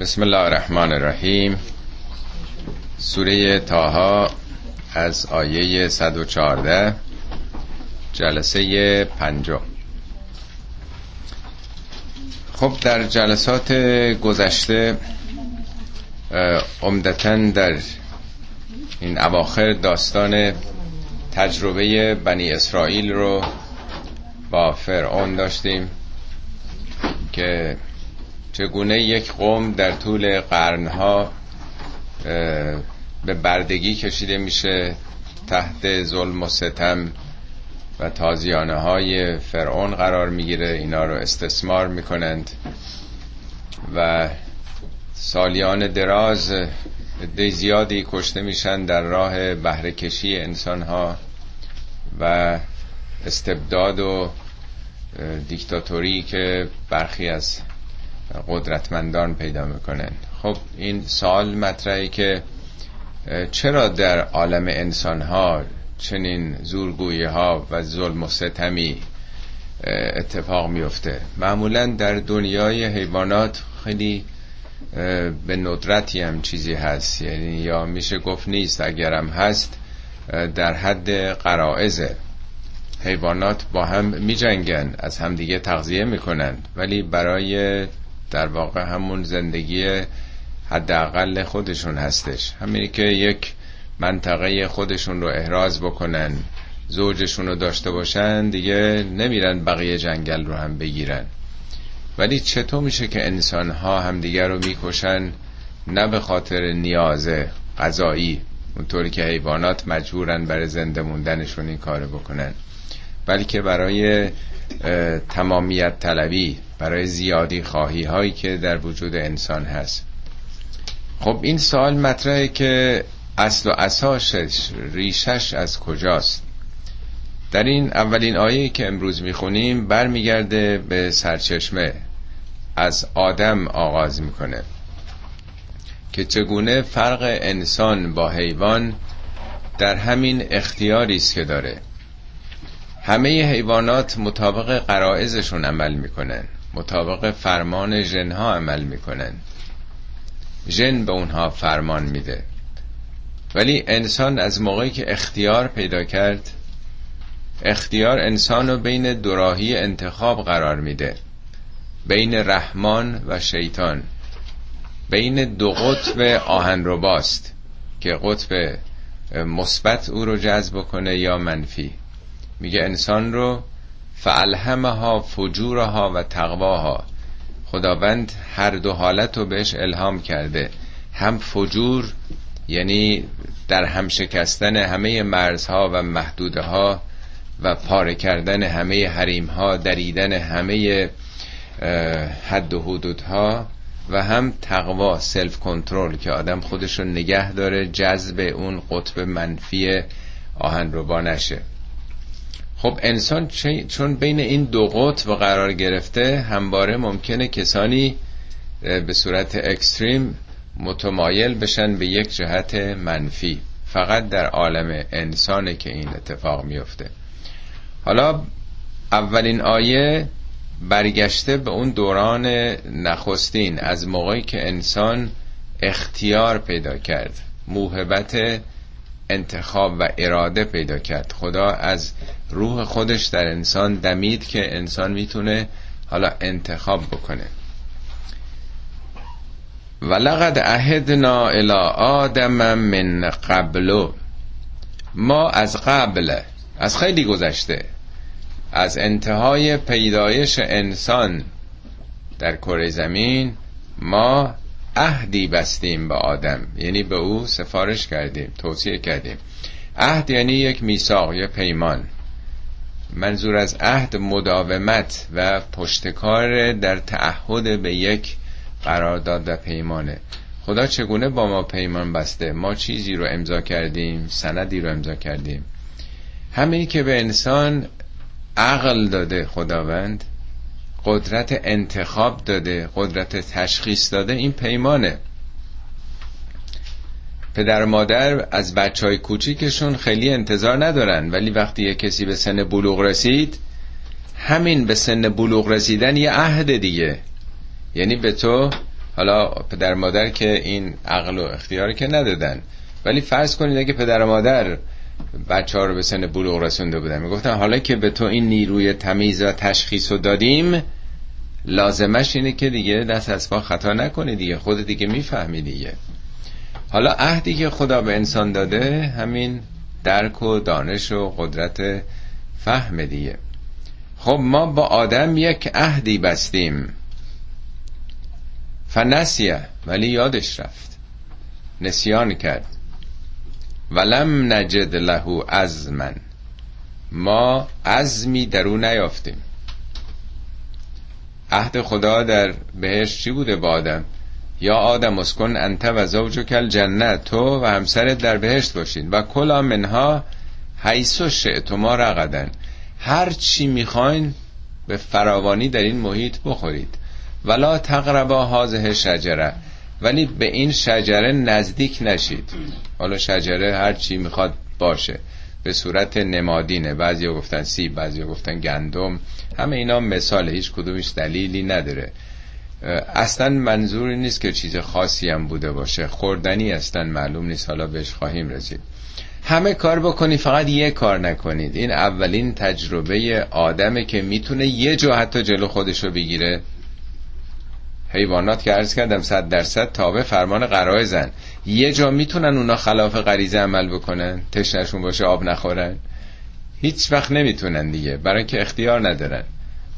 بسم الله الرحمن الرحیم سوره تاها از آیه 114 جلسه پنجم خب در جلسات گذشته عمدتا در این اواخر داستان تجربه بنی اسرائیل رو با فرعون داشتیم که چگونه یک قوم در طول قرنها به بردگی کشیده میشه تحت ظلم و ستم و تازیانه های فرعون قرار می‌گیره اینا رو استثمار می‌کنند و سالیان دراز دی زیادی کشته میشن در راه بهره کشی انسان ها و استبداد و دیکتاتوری که برخی از قدرتمندان پیدا می‌کنن. خب این سال مطرحی که چرا در عالم انسان ها چنین زورگویی ها و ظلم و ستمی اتفاق میفته معمولا در دنیای حیوانات خیلی به ندرتی هم چیزی هست. یعنی یا میشه گفت نیست اگرم هست در حد قرائزه حیوانات با هم میجنگن از همدیگه تغذیه می‌کنن. ولی برای در واقع همون زندگی حداقل خودشون هستش. همینی که یک منطقه خودشون رو احراز بکنن زوجشون رو داشته باشن دیگه نمیرن بقیه جنگل رو هم بگیرن. ولی چطور میشه که انسان ها همدیگه رو می‌کشن؟ نه به خاطر نیاز غذایی اونطوری که حیوانات مجبورن برای زنده موندنشون این کار بکنن. بلکه برای تمامیت طلبی برای زیادی خواهی هایی که در وجود انسان هست. خب این سوال مطرحه که اصل و اساسش ریشش از کجاست؟ در این اولین آیه که امروز می‌خونیم برمیگرده به سرچشمه. از آدم آغاز می‌کنه که چگونه فرق انسان با حیوان در همین اختیاری است که داره. همه حیوانات مطابق قرائزشون عمل می‌کنن. مطابق فرمان ژنها عمل می‌کنن. ژن به اونها فرمان میده. ولی انسان از موقعی که اختیار پیدا کرد اختیار انسان رو بین دوراهی انتخاب قرار میده. بین رحمان و شیطان. بین دو قطب آهن رو باست که قطب مثبت او رو جذب کنه یا منفی. میگه انسان رو فالهمها فجورها و تقواها. خداوند هر دو حالت رو بهش الهام کرده. هم فجور یعنی در هم شکستن همه مرزها و محدوده ها و پاره کردن همه حریم ها دریدن همه حد و حدودها و هم تقوا سلف کنترل که آدم خودش رو نگه داره جذب اون قطب منفی آهن رو با نشه خب انسان چون بین این دو قطب قرار گرفته همباره ممکنه کسانی به صورت اکستریم متمایل بشن به یک جهت منفی. فقط در عالم انسانه که این اتفاق میفته. حالا اولین آیه برگشته به اون دوران نخستین از موقعی که انسان اختیار پیدا کرد موهبت انتخاب و اراده پیدا کرد. خدا از روح خودش در انسان دمید که انسان می‌تونه حالا انتخاب بکنه. ولقد عهدنا الى آدم من قبل. ما از قبل از خیلی گذشته از انتهای پیدایش انسان در کره زمین ما عهدی بستیم به آدم. یعنی به او سفارش کردیم توصیه کردیم. عهد یعنی یک میثاق یا پیمان. منظور از عهد مداومت و پشتکار در تعهد به یک قرارداد و پیمانه. خدا چگونه با ما پیمان بسته؟ ما چیزی رو امضا کردیم سندی رو امضا کردیم. همینی که به انسان عقل داده خداوند قدرت انتخاب داده قدرت تشخیص داده این پیمانه. پدر مادر از بچه های کوچیکشون خیلی انتظار ندارن ولی وقتی یه کسی به سن بلوغ رسید همین به سن بلوغ رسیدن یه عهد دیگه. یعنی به تو حالا پدر مادر که این عقل و اختیاری که ندادن. ولی فرض کنید اگه پدر مادر بچه ها رو به سن بلوغ رسونده بودن. می‌گفتن حالا که به تو این نیروی تمیز و تشخیص رو دادیم لازمش اینه که دیگه دست از پا خطا نکنی دیگه. خود دیگه می‌فهمی دیگه. حالا عهدی که خدا به انسان داده همین درک و دانش و قدرت فهم دیگه. خب ما با آدم یک عهدی بستیم. فنسیه ولی یادش رفت. نسیان کرد. ولم نجد له من ما عزمی در او نیافتیم. عهد خدا در بهش چی بوده با آدم؟ یا آدم اسکن انت و زوج کل جنت تو و همسرت در بهشت باشید و کلا منها حیث و شعتما رقدن هر چی می‌خواین به فراوانی در این محیط بخورید. ولا تقربا هازه شجره ولی به این شجره نزدیک نشید. حالا شجره هر چی می‌خواد باشه. به صورت نمادینه. بعضی گفتن سیب بعضی گفتن گندم. همه اینا مثال هیچ کدومش دلیلی نداره. اصلا منظوری نیست که چیز خاصی هم بوده باشه. خوردنی اصلا معلوم نیست. حالا بهش خواهیم رسید. همه کار بکنی فقط یه کار نکنید. این اولین تجربه آدمه که می‌تونه یه جا حتی جلو خودشو بگیره. حیوانات که عرض کردم صد درصد تابع فرمان قرائزن یه جا می‌تونن اونا خلاف غریزه عمل بکنن؟ تشنشون باشه آب نخورن؟ هیچ وقت نمی‌تونن دیگه. برای که اختیار ندارن.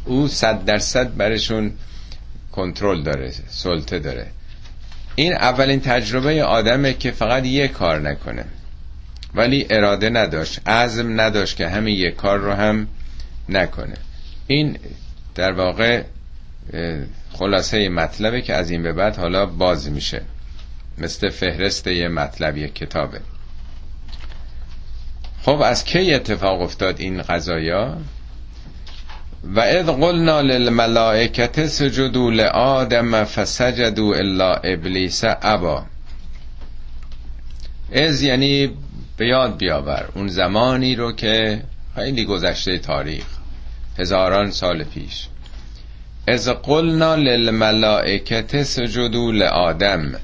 او صد درصد برشون کنترل داره سلطه داره. این اولین تجربه آدمه که فقط یه کار نکنه. ولی اراده نداشت عزم نداشت که همین یه کار رو هم نکنه. این در واقع خلاصه مطلبه که از این به بعد حالا باز میشه. مثل فهرست یه مطلب یک کتابه. خب از کی اتفاق افتاد این قضایا؟ و اذ قلنا للملائکت سجدوا لآدم فسجدوا الا ابلیس ابا. از یعنی به یاد بیاور اون زمانی رو که خیلی گذشته تاریخ هزاران سال پیش. از قلنا للملائکت سجدوا لآدم.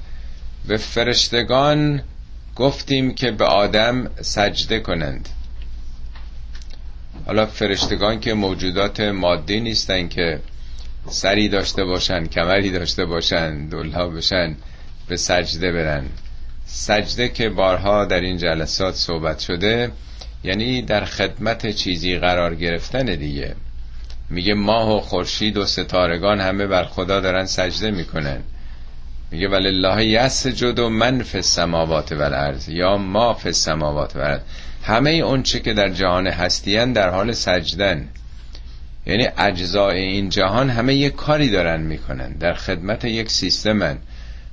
به فرشتگان گفتیم که به آدم سجده کنند. حالا فرشتگان که موجودات مادی نیستن که سری داشته باشن کمری داشته باشن دلها بشن به سجده برن. سجده که بارها در این جلسات صحبت شده یعنی در خدمت چیزی قرار گرفتن دیگه. میگه ماه و خورشید و ستارگان همه بر خدا دارن سجده می‌کنن. میگه ولله یسجد و من فی السماوات و الارض یا ما فی السماوات و الارض همه اون چه که در جهان هستیان در حال سجدن. یعنی اجزای این جهان همه یک کاری دارن می‌کنن. در خدمت یک سیستمن.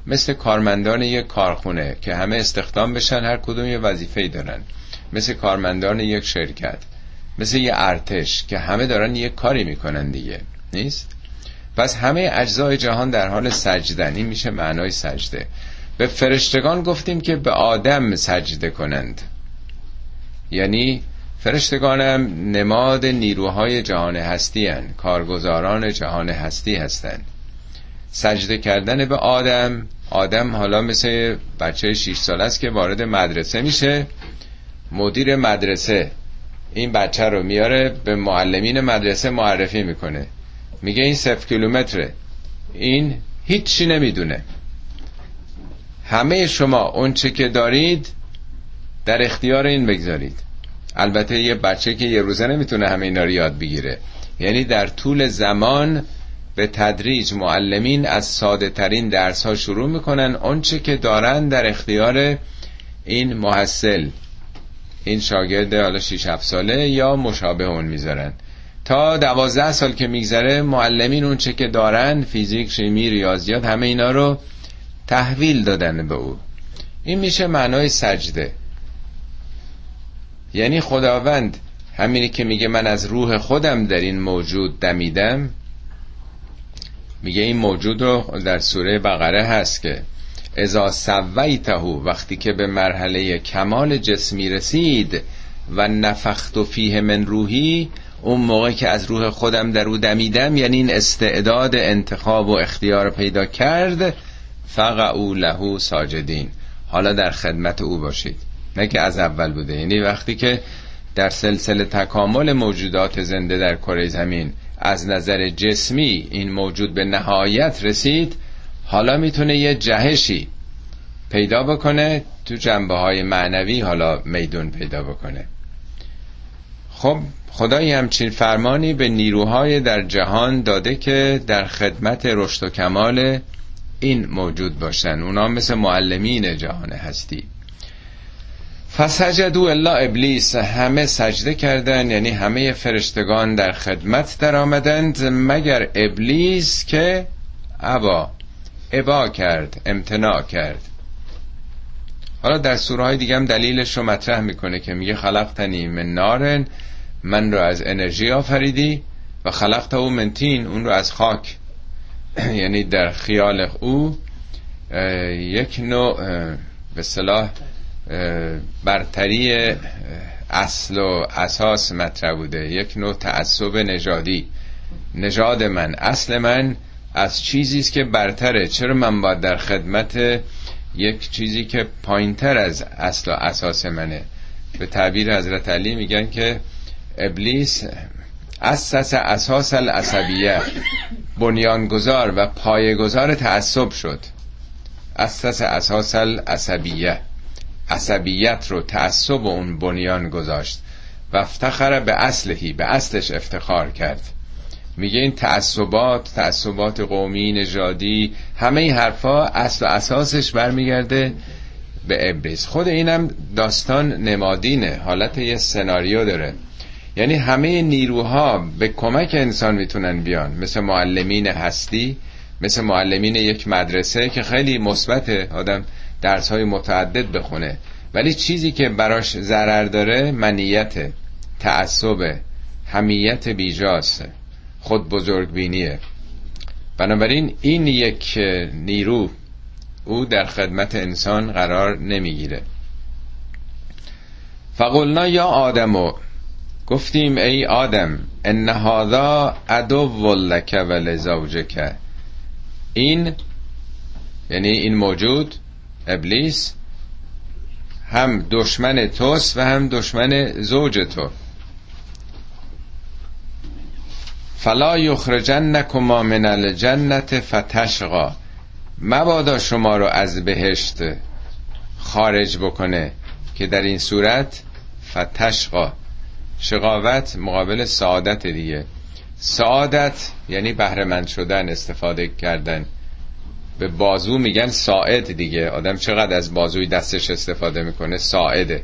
مثل کارمندان یک کارخونه که همه استخدام بشن هر کدوم یه وظیفه دارن. مثل کارمندان یک شرکت. مثل یه ارتش که همه دارن یک کاری می‌کنن دیگه. نیست؟ پس همه اجزای جهان در حال سجدن این میشه معنای سجده. به فرشتگان گفتیم که به آدم سجده کنند. یعنی فرشتگانم نماد نیروهای جهان هستی هن. کارگزاران جهان هستی هستند. سجده کردن به آدم آدم حالا مثل بچه 6 ساله است که وارد مدرسه میشه. مدیر مدرسه. این بچه رو میاره به معلمین مدرسه معرفی می‌کنه. میگه این صفر کیلومتره. این هیچی نمی‌دونه. همه شما اونچه که دارید در اختیار این بگذارید. البته یه بچه که یه روزه نمی‌تونه همه اینا رو یاد بگیره. یعنی در طول زمان به تدریج معلمین از ساده ترین درس ها شروع می‌کنن. اونچه که دارن در اختیار این محصل. این شاگرد حالا 6 7 ساله یا مشابه اون می‌ذارن. تا دوازده سال که میگذره معلمین اون چه که دارن فیزیک شیمی ریاضیات همه اینا رو تحویل دادن به او. این میشه معنای سجده. یعنی خداوند همینی که میگه من از روح خودم در این موجود دمیدم میگه این موجود رو در سوره بقره هست که ازا سویتهو وقتی که به مرحله کمال جسمی رسید و نفخت و فیه من روحی اون موقع که از روح خودم در او دمیدم یعنی این استعداد انتخاب و اختیار پیدا کرد فقعوا له ساجدین. حالا در خدمت او باشید. نه که از اول بوده. یعنی وقتی که در سلسله تکامل موجودات زنده در کره زمین از نظر جسمی این موجود به نهایت رسید حالا می‌تونه یه جهشی پیدا بکنه تو جنبه های معنوی حالا میدون پیدا بکنه. خب خدای همچین فرمانی به نیروهای در جهان داده که در خدمت رشد و کمال این موجود باشن. اونا مثل معلمین جهان هستی. فسجدو الا ابلیس. همه سجده کردن یعنی همه فرشتگان در خدمت در آمدند مگر ابلیس که؟ ابا. ابا کرد امتناع کرد. حالا در سوره دیگه هم دلیلش رو مطرح می‌کنه که میگه خلقتنی من نارن من رو از انرژی آفریدی و خلقت او منتین اون رو از خاک. یعنی در خیال او یک نوع به صلاح برتری اصل و اساس مطرح بوده. یک نوع تعصب نژادی. نژاد من اصل من از چیزی است که برتره. چرا من باید در خدمت یک چیزی که پایینتر از اصل و اساس منه؟ به تعبیر حضرت علی میگن که ابلیس اساس اساس العصبیه. بنیانگذار و پایگذار تعصب شد. اساس اساس العصبیه. عصبیت رو تعصب اون بنیان گذاشت. و افتخر به اصلهی به اصلش افتخار کرد. میگه این تعصبات تعصبات قومی نژادی همه این حرفا اصل و اساسش برمیگرده به ابلیس. خود اینم داستان نمادینه. حالت یه سناریو داره. یعنی همه نیروها به کمک انسان می‌تونن بیان. مثل معلمین هستی مثل معلمین یک مدرسه که خیلی مثبت آدم درس های متعدد بخونه. ولی چیزی که براش ضرر داره منیت تعصب همیت بیجاست. خود بزرگ بینیه بنابراین این یک نیرو او در خدمت انسان قرار نمی‌گیره. فقلنا یا آدمو گفتیم ای آدم ان هذا عدو لک و لزوجک. این یعنی این موجود ابلیس هم دشمن توست و هم دشمن زوج تو. فلا یخرجنکما من الجنت فتشقا. مبادا شما رو از بهشت خارج بکنه که در این صورت فتشقا. شقاوت مقابل سعادت دیگه. سعادت یعنی بهرهمند شدن استفاده کردن. به بازو میگن ساعد دیگه. آدم چقدر از بازوی دستش استفاده می‌کنه؟ ساعده.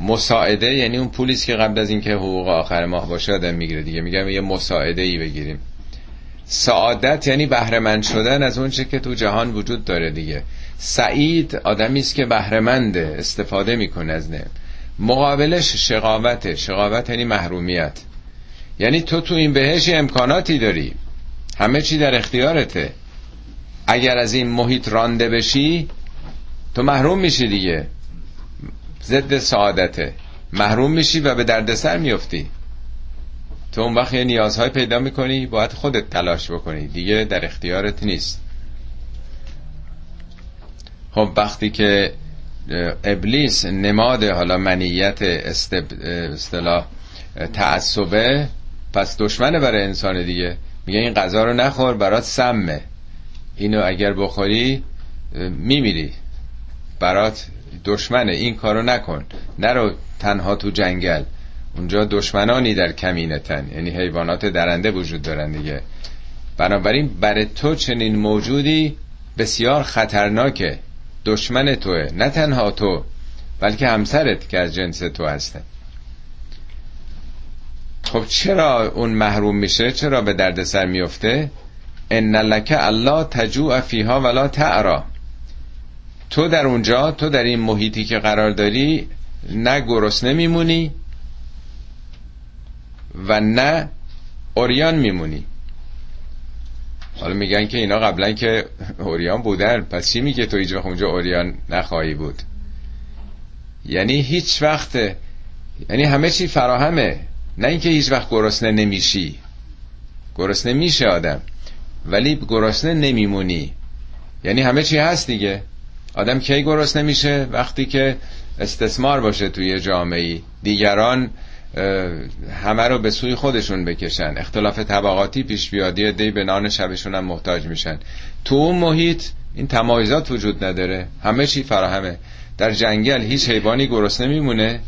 مساعده یعنی اون پولیس که قبل از اینکه حقوق آخر ماه باشه آدم می‌گیره دیگه. میگم یه مساعده ای بگیریم. سعادت یعنی بهرهمند شدن از اون چه که تو جهان وجود داره دیگه. سعید آدمی است که بهرهمنده استفاده می‌کنه از نه مقابلش شقاوته. شقاوت یعنی محرومیت. یعنی تو تو این بهش امکاناتی داری. همه چی در اختیارته. اگر از این محیط رانده بشی تو محروم میشی دیگه. ضد سعادته. محروم میشی و به دردسر میفتی. تو اون وقت یه نیازهای پیدا می‌کنی باید خودت تلاش بکنی. دیگه در اختیارت نیست. خب وقتی که ابلیس نماد حالا منیت اصطلاح تعصبه پس دشمنه برای انسان دیگه. میگه این غذا رو نخور برات سمه. اینو اگر بخوری میمیری. برات دشمنه این کارو نکن. نرو تنها تو جنگل. اونجا دشمنانی در کمینتن. یعنی حیوانات درنده وجود دارن دیگه. بنابراین برای تو چنین موجودی بسیار خطرناکه. دشمن توه. نه تنها تو بلکه همسرت که از جنس تو هسته خب چرا اون محروم میشه؟ چرا به دردسر میفته؟ ان لک الله تجوع فیها ولا تعرا تو در اونجا تو در این محیطی که قرار داری نه گرسنه میمونی و نه اوریان میمونی. حالا میگن که اینا قبلا که اوریان بودن. پس چی میگه تو هیچ اونجا اوریان نخواهی بود؟ یعنی هیچ وقت یعنی همه چی فراهمه. نه اینکه هیچ وقت گرسنه نمیشی. گرسنه میشه آدم. ولی گرسنه نمیمونی. یعنی همه چی هست دیگه. آدم کی گرست نمیشه وقتی که استثمار باشه توی جامعه دیگران همه رو به سوی خودشون بکشن. اختلاف طبقاتی پیش بیادی دی به نان شبشون هم محتاج میشن. تو اون محیط این تمایزات وجود نداره. همه چی فراهمه. در جنگل هیچ حیوانی گرسنه نمیمونه.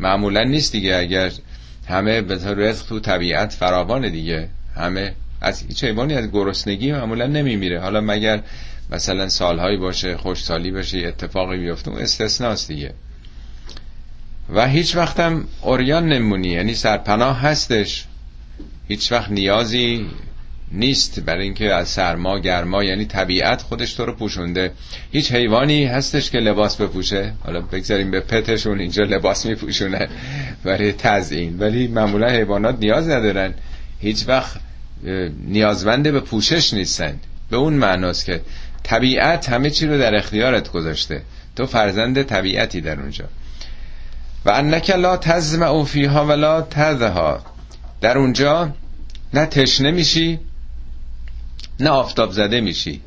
معمولا نیست دیگه. اگر همه به رزق تو طبیعت فراوان دیگه. همه از هیچ حیوانی از گرسنگی معمولا نمیمیره. حالا مگر مثلا سالهایی باشه خوشسالی باشه اتفاقی بیفته اون استثناست دیگه. و هیچ وقتم اوریان نمونی یعنی سرپناه هستش. هیچ وقت نیازی نیست برای اینکه از سرما گرما یعنی طبیعت خودش تو رو پوشونده. هیچ حیوانی هستش که لباس بپوشه. حالا بگذاریم به پتشون اینجا لباس میپوشونه. برای تزیین ولی معمولا حیوانات نیاز ندارن. هیچ وقت نیازمنده به پوشش نیستن. به اون معناست که طبیعت همه چی رو در اختیارت گذاشته. تو فرزند طبیعتی در اونجا. و انک لا تزمع فیها ولا تذها. در اونجا نه تشنه میشی نه آفتاب زده میشی.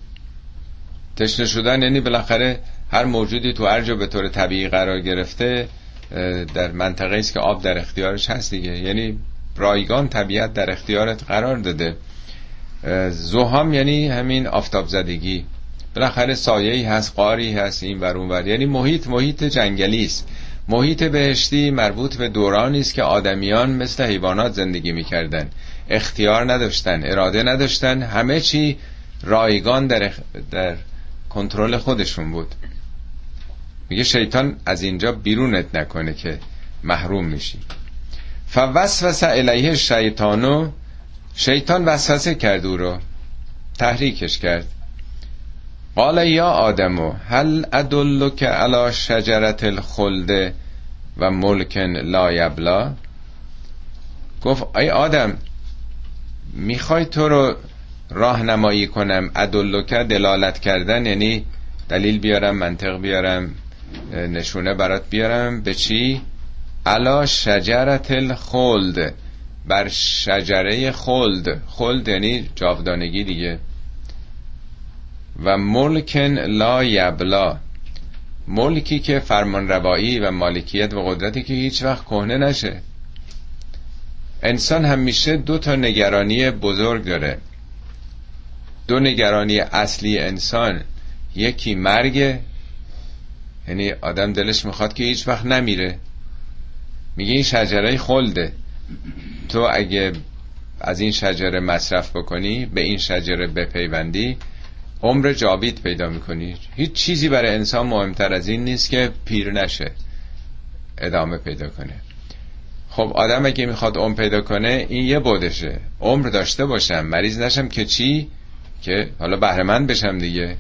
تشنه شدن یعنی بالاخره هر موجودی تو هر جا به طور طبیعی قرار گرفته در منطقه است که آب در اختیارش هست دیگه. یعنی رایگان طبیعت در اختیارت قرار داده. زوهام یعنی همین آفتاب زدگی. بالاخره سایه‌ای هست قاری هست این ور اون یعنی محیط محیط جنگلی است. محیط بهشتی مربوط به دورانی است که آدمیان مثل حیوانات زندگی می‌کردن. اختیار نداشتن اراده نداشتن. همه چی رایگان در, در کنترل خودشون بود. میگه شیطان از اینجا بیرونت نکنه که محروم میشی. فوسوس الیه شیطانو شیطان وسوسه کرد او رو. تحریکش کرد. قال یا آدمو هل ادلک علی شجرت الخلد و ملکن لا یبلا؟ گفت ای آدم می‌خوای تو رو راهنمایی کنم. ادلک دلالت کردن یعنی دلیل بیارم منطق بیارم نشونه برات بیارم. به چی؟ علا شجرت الخلد بر شجره خلد. خلد یعنی جاودانگی دیگه. و ملکن لا یبلا. ملکی که فرمان روایی و مالکیت و قدرتی که هیچ وقت کهنه نشه. انسان همیشه دو تا نگرانی بزرگ داره. دو نگرانی اصلی انسان. یکی مرگ یعنی آدم دلش می‌خواد که هیچ وقت نمیره. میگه این شجره خلده. تو اگه از این شجره مصرف بکنی به این شجره بپیوندی عمر جاوید پیدا می‌کنی. هیچ چیزی برای انسان مهمتر از این نیست که پیر نشه ادامه پیدا کنه. خب آدم اگه می‌خواد عمر پیدا کنه این یه بودشه عمر داشته باشم مریض نشم که چی؟ که حالا بهرمند بشم دیگه.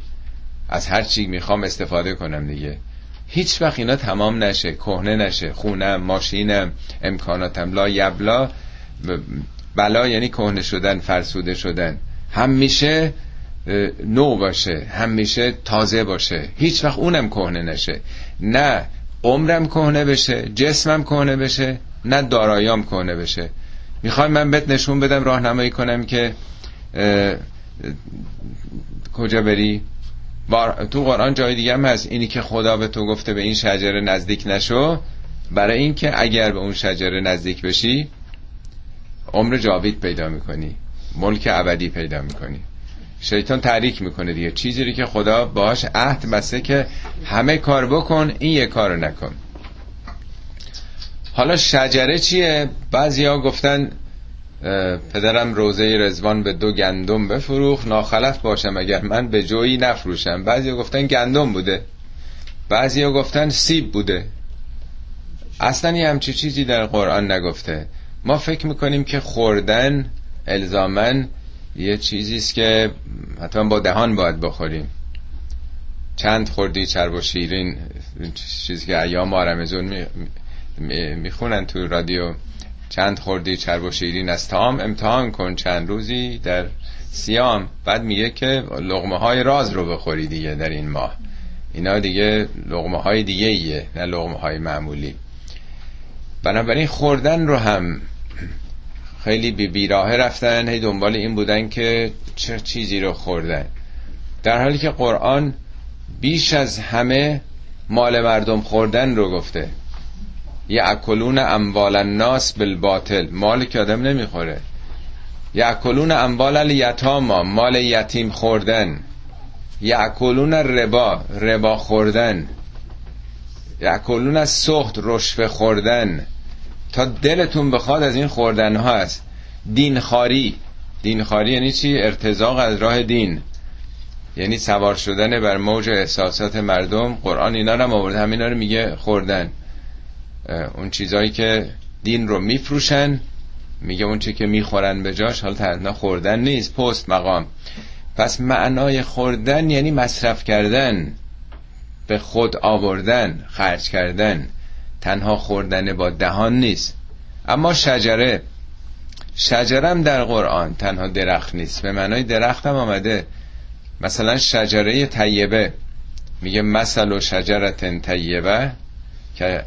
از هر چی می‌خوام استفاده کنم دیگه. هیچ وقت اینا تمام نشه کهنه نشه. خونم ماشینم امکاناتم. لا یبلا بلا یعنی کهنه شدن فرسوده شدن. همیشه نو باشه همیشه تازه باشه. هیچ وقت اونم کهنه نشه. نه عمرم کهنه بشه جسمم کهنه بشه نه دارایام کهنه بشه. می‌خوای من بهت نشون بدم راهنمایی کنم که کجا بری؟ تو قرآن جای دیگه هم هست. اینی که خدا به تو گفته به این شجره نزدیک نشو. برای اینکه اگر به اون شجره نزدیک بشی عمر جاوید پیدا می‌کنی ملک ابدی پیدا می‌کنی. شیطان تحریک می‌کنه دیگه. چیزی که خدا باش عهد بسته که همه کار بکن این یه کار نکن. حالا شجره چیه؟ بعضیا گفتن پدرم روزه رزوان به دو گندم بفروخ ناخلف باشم اگر من به جویی نفروشم. بعضیا گفتن گندم بوده. بعضیا گفتن سیب بوده. اصلا یه همچی چیزی در قرآن نگفته. ما فکر می‌کنیم که خوردن الزامن یه چیزی است که حتما با دهان باید بخوریم. چند خوردی چرب و شیرین چیزی که ایام آرمزون می‌خونن تو رادیو. چند خوردی چرب و شیرین از تام امتحان کن چند روزی در سیام بعد میگه که لغمه های راز رو بخوری دیگه در این ماه. اینا دیگه لغمه های دیگه ایه نه لغمه های معمولی. بنابراین خوردن رو هم خیلی بی بیراه رفتن هی دنبال این بودن که چه چیزی رو خوردن. در حالی که قرآن بیش از همه مال مردم خوردن رو گفته. اکلون اموال الناس بالباطل. مال که آدم نمی‌خوره. اکلون اموال الیتاما. مال یتیم خوردن. اکلون ربا ربا خوردن. اکلون از سخت رشوه خوردن. تا دلتون بخواد از این خوردن ها هست دینخاری دینخاری یعنی چی؟ ارتزاق از راه دین. یعنی سوار شدن بر موج احساسات مردم. قرآن اینا رو آورده. همینا رو میگه خوردن. اون چیزایی که دین رو میفروشن. میگه اون چی که می‌خورن به جاش حالا تنها خوردن نیست. پست مقام. پس معنای خوردن یعنی مصرف کردن. به خود آوردن خرج کردن. تنها خوردن با دهان نیست. اما شجره شجرم در قرآن تنها درخت نیست. به معنای درخت هم آمده. مثلا شجره طیبه. میگه مثل و شجرت طیبه که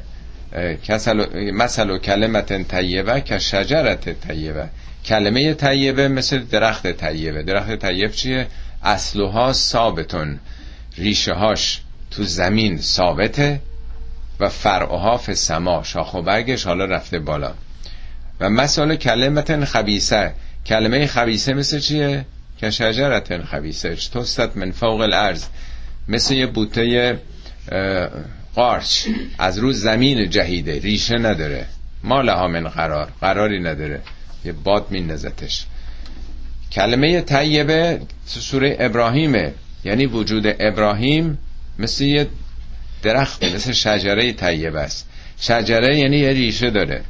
مثل و کلمت طیبه که شجرت طیبه. کلمه طیبه مثل درخت طیبه. درخت طیب چیه؟ اصلها ثابتون. ریشه هاش تو زمین ثابته. و فرعها سما شاخ و برگش حالا رفته بالا. و مثال کلمت خبیسه کلمه خبیسه مثل چیه؟ که شجرت خبیسه توستت من فوق الارض. مثل یه بوته قارچ. از روز زمین جهیده. ریشه نداره. ما لها من قرار. قراری نداره. یه باد نزتش کلمه طیبه سوره ابراهیمه. یعنی وجود ابراهیم مثل یه درخت مثل شجره طیبه است. شجره یعنی یه ریشه داره.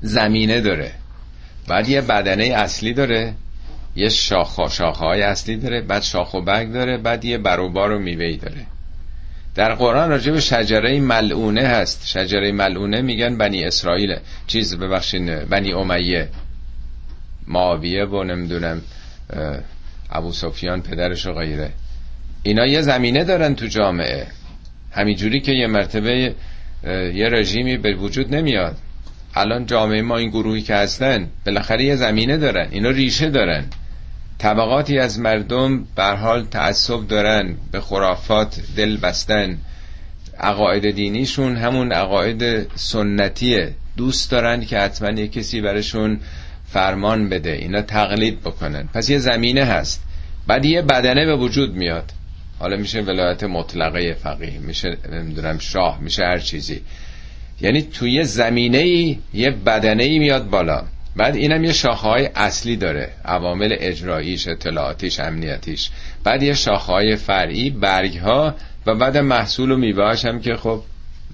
زمینه داره. بعد یه بدنه اصلی داره. یه شاخ شاخه های اصلی داره. بعد شاخ و برگ داره. بعد یه بروبار و میوهی داره. در قرآن راجع به شجره ملعونه هست. شجره ملعونه میگن بنی اسرائیل. چیز ببخشین بنی امیه. معاویه و نمی‌دونم ابو سفیان پدرش و غیره. اینا یه زمینه دارن تو جامعه. همینجوری که یه مرتبه یه رژیمی به وجود نمیاد. الان جامعه ما این گروهی که هستن بالاخره یه زمینه دارن. اینا ریشه دارن. طبقاتی از مردم بر حال تعصب دارن به خرافات دل بستن. عقاید دینیشون همون عقاید سنتیه. دوست دارن که حتما یه کسی برشون فرمان بده اینا تقلید بکنن. پس یه زمینه هست. بعد یه بدنه به وجود میاد. حالا میشه ولایت مطلقه فقیه میشه نمی‌دونم شاه میشه هر چیزی. یعنی توی زمینه ای یه بدنه ای میاد بالا. بعد اینم یه های اصلی داره عوامل اجراییش اطلاعاتیش امنیتیش. بعد یه های فرعی برگ ها و بعد محصول و میوهاش هم که خب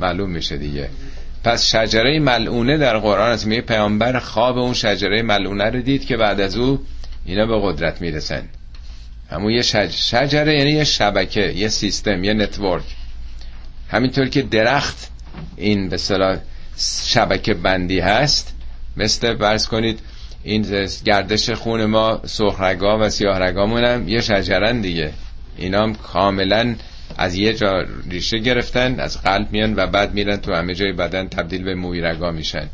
معلوم میشه دیگه. پس شجره ملعونه در قرآن از میگه پیامبر خواب اون شجره ملعونه رو دید که بعد از او اینا به قدرت می‌رسن. همون یه شجره یعنی یه شبکه یه سیستم یه نتورک. همینطور که درخت این به شبکه بندی هست مثل برس کنید این گردش خون ما سخرگا و سیاهرگامون هم یه شجرن دیگه. اینا هم کاملا از یه جا ریشه گرفتن از قلب میان و بعد میرن تو همه جای بدن تبدیل به مویرگا میشن.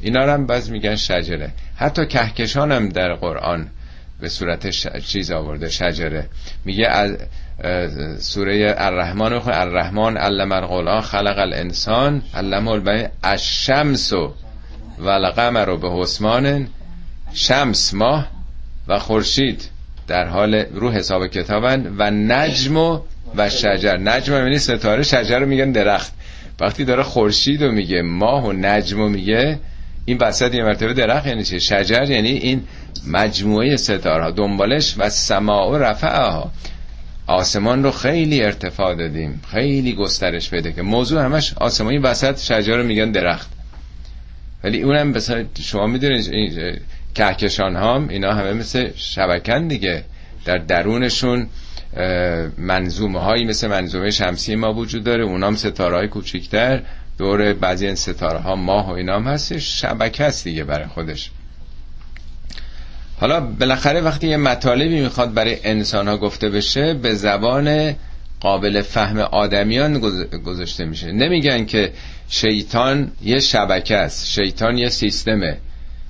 اینا هم باز میگن شجره. حتی کهکشان هم در قرآن به صورت چیز آورده شجره. میگه از سوره الرحمن الرحمن علم القرآن خلق الانسان علم البین الشمس و القمر به حسمان شمس ماه و خورشید در حال رو حساب کتابن و نجم و, و شجر. نجم یعنی ستاره شجر رو میگن درخت. وقتی داره خورشید رو میگه ماه و نجم رو میگه این وسط یه مرتبه درخت یعنی چه شجر یعنی این مجموعه ستاره ها دنبالش و سما و رفعه ها آسمان رو خیلی ارتفاع دادیم خیلی گسترش بده که موضوع همش آسمانی وسط شجر رو میگن درخت. ولی اونم مثلا شما می‌دونید کهکشان هم اینا همه مثل شبکن دیگه. در درونشون منظومه هایی مثل منظومه شمسی ما وجود داره. اونام ستاره های کوچیکتر دور بعضی این ستاره ها ماه و اینام هست شبکه است دیگه برای خودش. حالا بالاخره وقتی یه مطالبی می‌خواد برای انسان ها گفته بشه به زبان قابل فهم آدمیان گذاشته میشه. نمیگن که شیطان یه شبکه است شیطان یه سیستمه.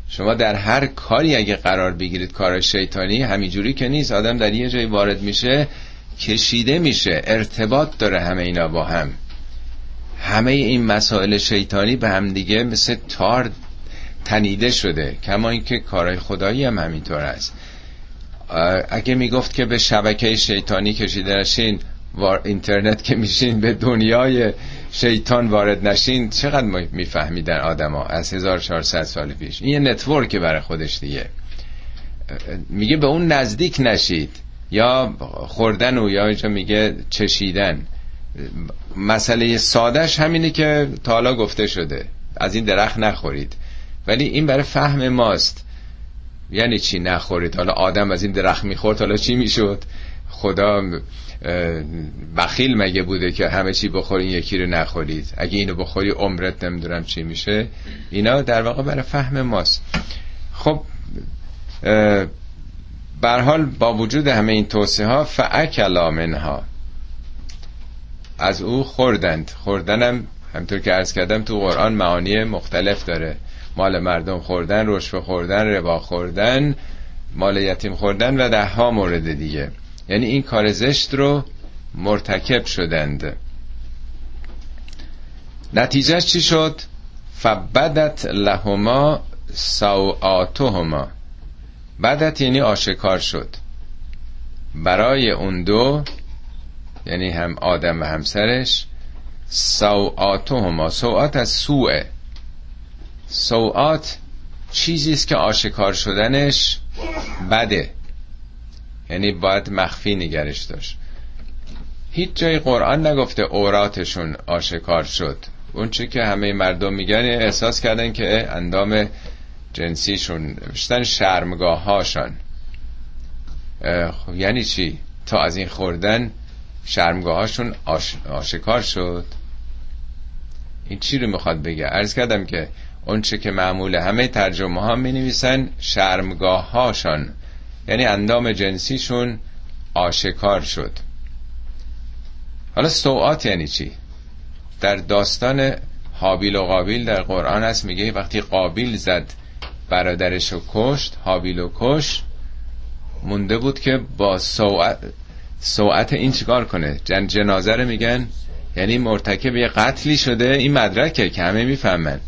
شما در هر کاری اگه قرار بگیرید کار شیطانی همینجوری که نیست. آدم در یه جایی وارد میشه کشیده میشه. ارتباط داره همه اینا با هم. همه این مسائل شیطانی به هم دیگه مثل تار تنیده شده کما اینکه کارهای خدایی هم همینطور است. اگه می‌گفت که به شبکه شیطانی کشیده نشین اینترنت که میشین به دنیای شیطان وارد نشین چقدر میفهمیدن آدما از 1400 سال پیش؟ این یه نتورک برای خودش دیگه. میگه به اون نزدیک نشید. یا خوردن و یا اینجا میگه چشیدن. مسئله سادش همینه که تا حالا گفته شده. از این درخت نخورید. ولی این برای فهم ماست. یعنی چی نخورید؟ حالا آدم از این درخت می‌خورد حالا چی می‌شد؟ خدا بخیل مگه بوده که همه چی بخورین یکی رو نخورید؟ اگه اینو بخوری عمرت نمی‌دونم چی میشه. اینا در واقع برای فهم ماست. خب بر حال با وجود همه این توصیه ها فعکلا منها. از او خوردند. خوردنم همطور که عرض کردم تو قرآن معانی مختلف داره. مال مردم خوردن رشوه خوردن ربا خوردن مال یتیم خوردن و ده ها مورد دیگه. یعنی این کار زشت رو مرتکب شدند. نتیجهش چی شد؟ فبدت لهما سوآتهما. بدت یعنی آشکار شد. برای اون دو یعنی هم آدم و همسرش سوآتهما. سوآت از سوء. سوآت چیزی است که آشکار شدنش بده. یعنی باید مخفی نگرش داشت. هیچ جای قرآن نگفته اوراتشون آشکار شد. اون چی که همه مردم میگن احساس کردن که اندام جنسیشون نوشتن شرمگاه هاشان خب یعنی چی؟ تا از این خوردن شرمگاه هاشون آشکار شد. این چی رو می‌خواد بگه؟ عرض کردم که اون چه که معمول همه ترجمه ها می نویسن شرمگاه هاشان. یعنی اندام جنسیشون آشکار شد. حالا سوعات یعنی چی؟ در داستان حابیل و قابیل در قرآن هست میگه وقتی قابیل زد برادرش رو کشت حابیل و کش مونده بود که با سوعت, سوعت این چیکار کنه؟ جن جنازه رو میگن یعنی مرتکب یه قتلی شده این مدرکه که همه می‌فهمن.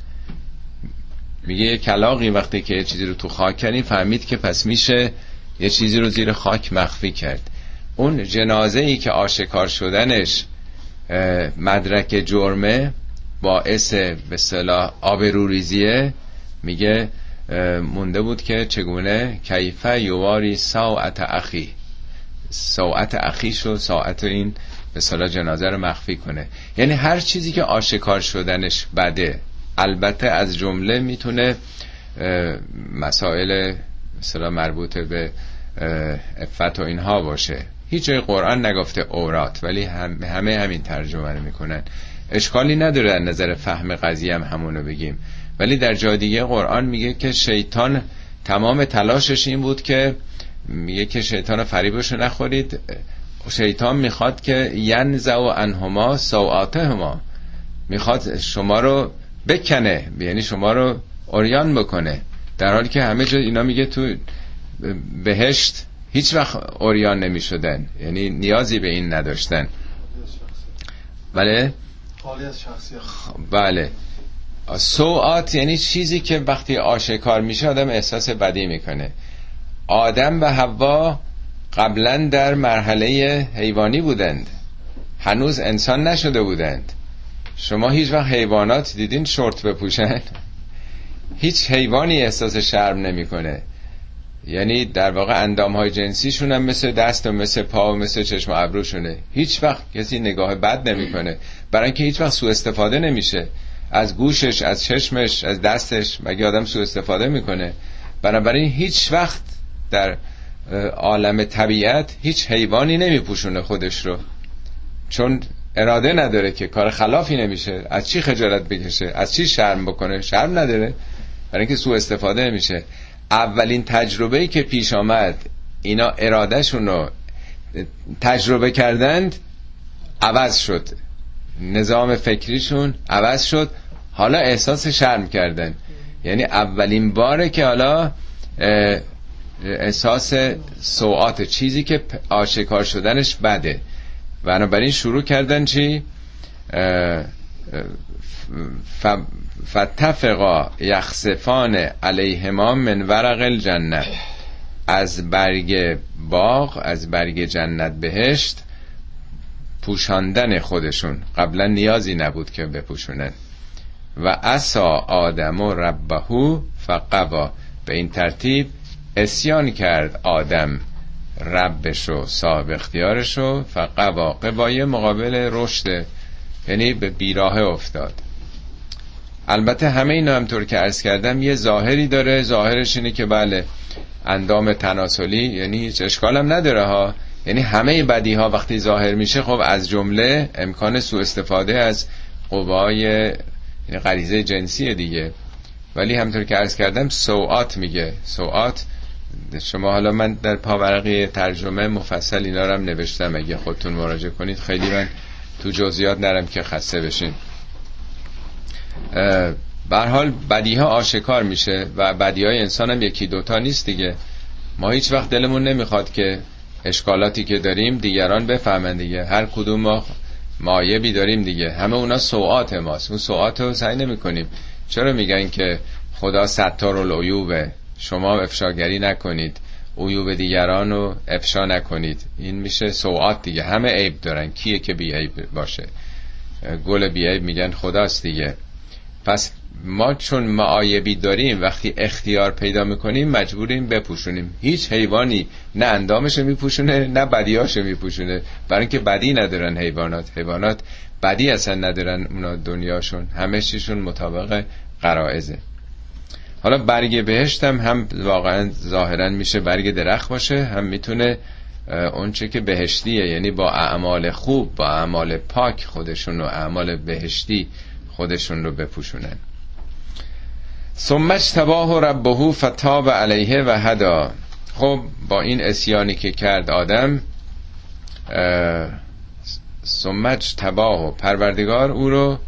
میگه یه کلاقی وقتی که یه چیزی رو تو خاک کردیم فهمید که پس میشه یه چیزی رو زیر خاک مخفی کرد. اون جنازه ای که آشکار شدنش مدرک جرمه باعث به صلاح آبروریزیه میگه مونده بود که چگونه؟ کیفه یواری ساعت اخی. ساعت اخی شو ساعت این به صلاح جنازه رو مخفی کنه. یعنی هر چیزی که آشکار شدنش بده البته از جمله می‌تونه مسائل مثلا مربوط به افت و اینها باشه. هیچ جای قرآن نگفته اورات ولی همه همین ترجمه رو می‌کنن. اشکالی نداره در نظر فهم قضیه هم همونو بگیم. ولی در جای دیگه قرآن میگه که شیطان تمام تلاشش این بود که میگه که شیطان فریبشو نخورید. شیطان می‌خواد که ینزع و انهما سوعاتهما می‌خواد شما رو بکنه. یعنی شما رو اوریان بکنه. در حالی که همه جا اینا میگه تو بهشت هیچ وقت اوریان نمی شدن یعنی نیازی به این نداشتن. بله؟ بله. سوعات یعنی چیزی که وقتی آشکار میشه آدم احساس بدی می‌کنه. آدم و حوا قبلا در مرحله حیوانی بودند. هنوز انسان نشده بودند. شما هیچ وقت حیوانات دیدین شورت بپوشن؟ هیچ حیوانی احساس شرم نمی‌کنه. یعنی در واقع اندام های جنسیشون هم مثل دست و مثل پا و مثل چشم و ابروشونه. هیچ وقت کسی نگاه بد نمی‌کنه. برای اینکه هیچ وقت سوء استفاده نمیشه. از گوشش از چشمش از دستش مگه آدم سوء استفاده می‌کنه؟ بنابراین هیچ وقت در عالم طبیعت هیچ حیوانی نمیپوشونه خودش رو. چون اراده نداره که کار خلافی نمیشه. از چی خجالت بکشه؟ از چی شرم بکنه؟ شرم نداره. برای اینکه سوء استفاده نمیشه. اولین تجربه که پیش آمد اینا ارادهشون رو تجربه کردند عوض شد. نظام فکریشون عوض شد. حالا احساس شرم کردن. یعنی اولین باره که حالا احساس سوعات چیزی که آشکار شدنش بده. بنابراین شروع کردن چی؟ فتفقا یخصفان علیهما من ورق الجنه از برگ باغ از برگ جنت بهشت پوشاندن خودشون. قبلا نیازی نبود که بپوشونن. و اسا آدم و ربهو فقوا. به این ترتیب اسیان کرد آدم. ربش و صاحب اختیارش و فقوا قوای مقابل رشد. یعنی به بیراه افتاد. البته همه اینا همطور که عرض کردم یه ظاهری داره. ظاهرش اینه که بله اندام تناسلی یعنی هیچ اشکالم نداره ها. یعنی همه بدی ها وقتی ظاهر میشه خب از جمله امکان سوء استفاده از قوای یعنی غریزه جنسی دیگه. ولی همطور که عرض کردم سوعات میگه. سوعات شما حالا من در پاورقی ترجمه مفصل اینا رو هم نوشتم اگه خودتون مراجعه کنید. خیلی من تو جزئیات نرم که خسته بشین. به حال بدی ها آشکار میشه و بدی های انسان هم یکی دوتا نیست دیگه. ما هیچ وقت دلمون نمی‌خواد که اشکالاتی که داریم دیگران بفهمن دیگه. هر کدوم ما مایبی داریم دیگه. همه اونا سوعات ماست. اون سوعات رو سعی نمی کنیم چرا میگن که خدا ستار العیوبه؟ شما افشاگری نکنید عیوب دیگران رو افشا نکنید. این میشه سوعات دیگه. همه عیب دارن. کیه که بی عیب باشه؟ گل بی عیب میگن خداست دیگه. پس ما چون معایبی داریم وقتی اختیار پیدا می‌کنیم مجبوریم بپوشونیم. هیچ حیوانی نه اندامش میپوشونه نه بدیاش میپوشونه. برای اینکه بدی ندارن حیوانات. حیوانات بدی اصلا ندارن اونا دنیاشون. همه چیشون مطابق قرائزه حالا برگ بهشت هم هم واقعا ظاهرا میشه برگ درخت باشه هم می‌تونه اونچه که بهشتیه یعنی با اعمال خوب با اعمال پاک خودشون و اعمال بهشتی خودشون رو بپوشونن. سمج تباه ربهو فتاب علیه و هدا. خب با این اسیانی که کرد آدم سمج تباه پروردگار او رو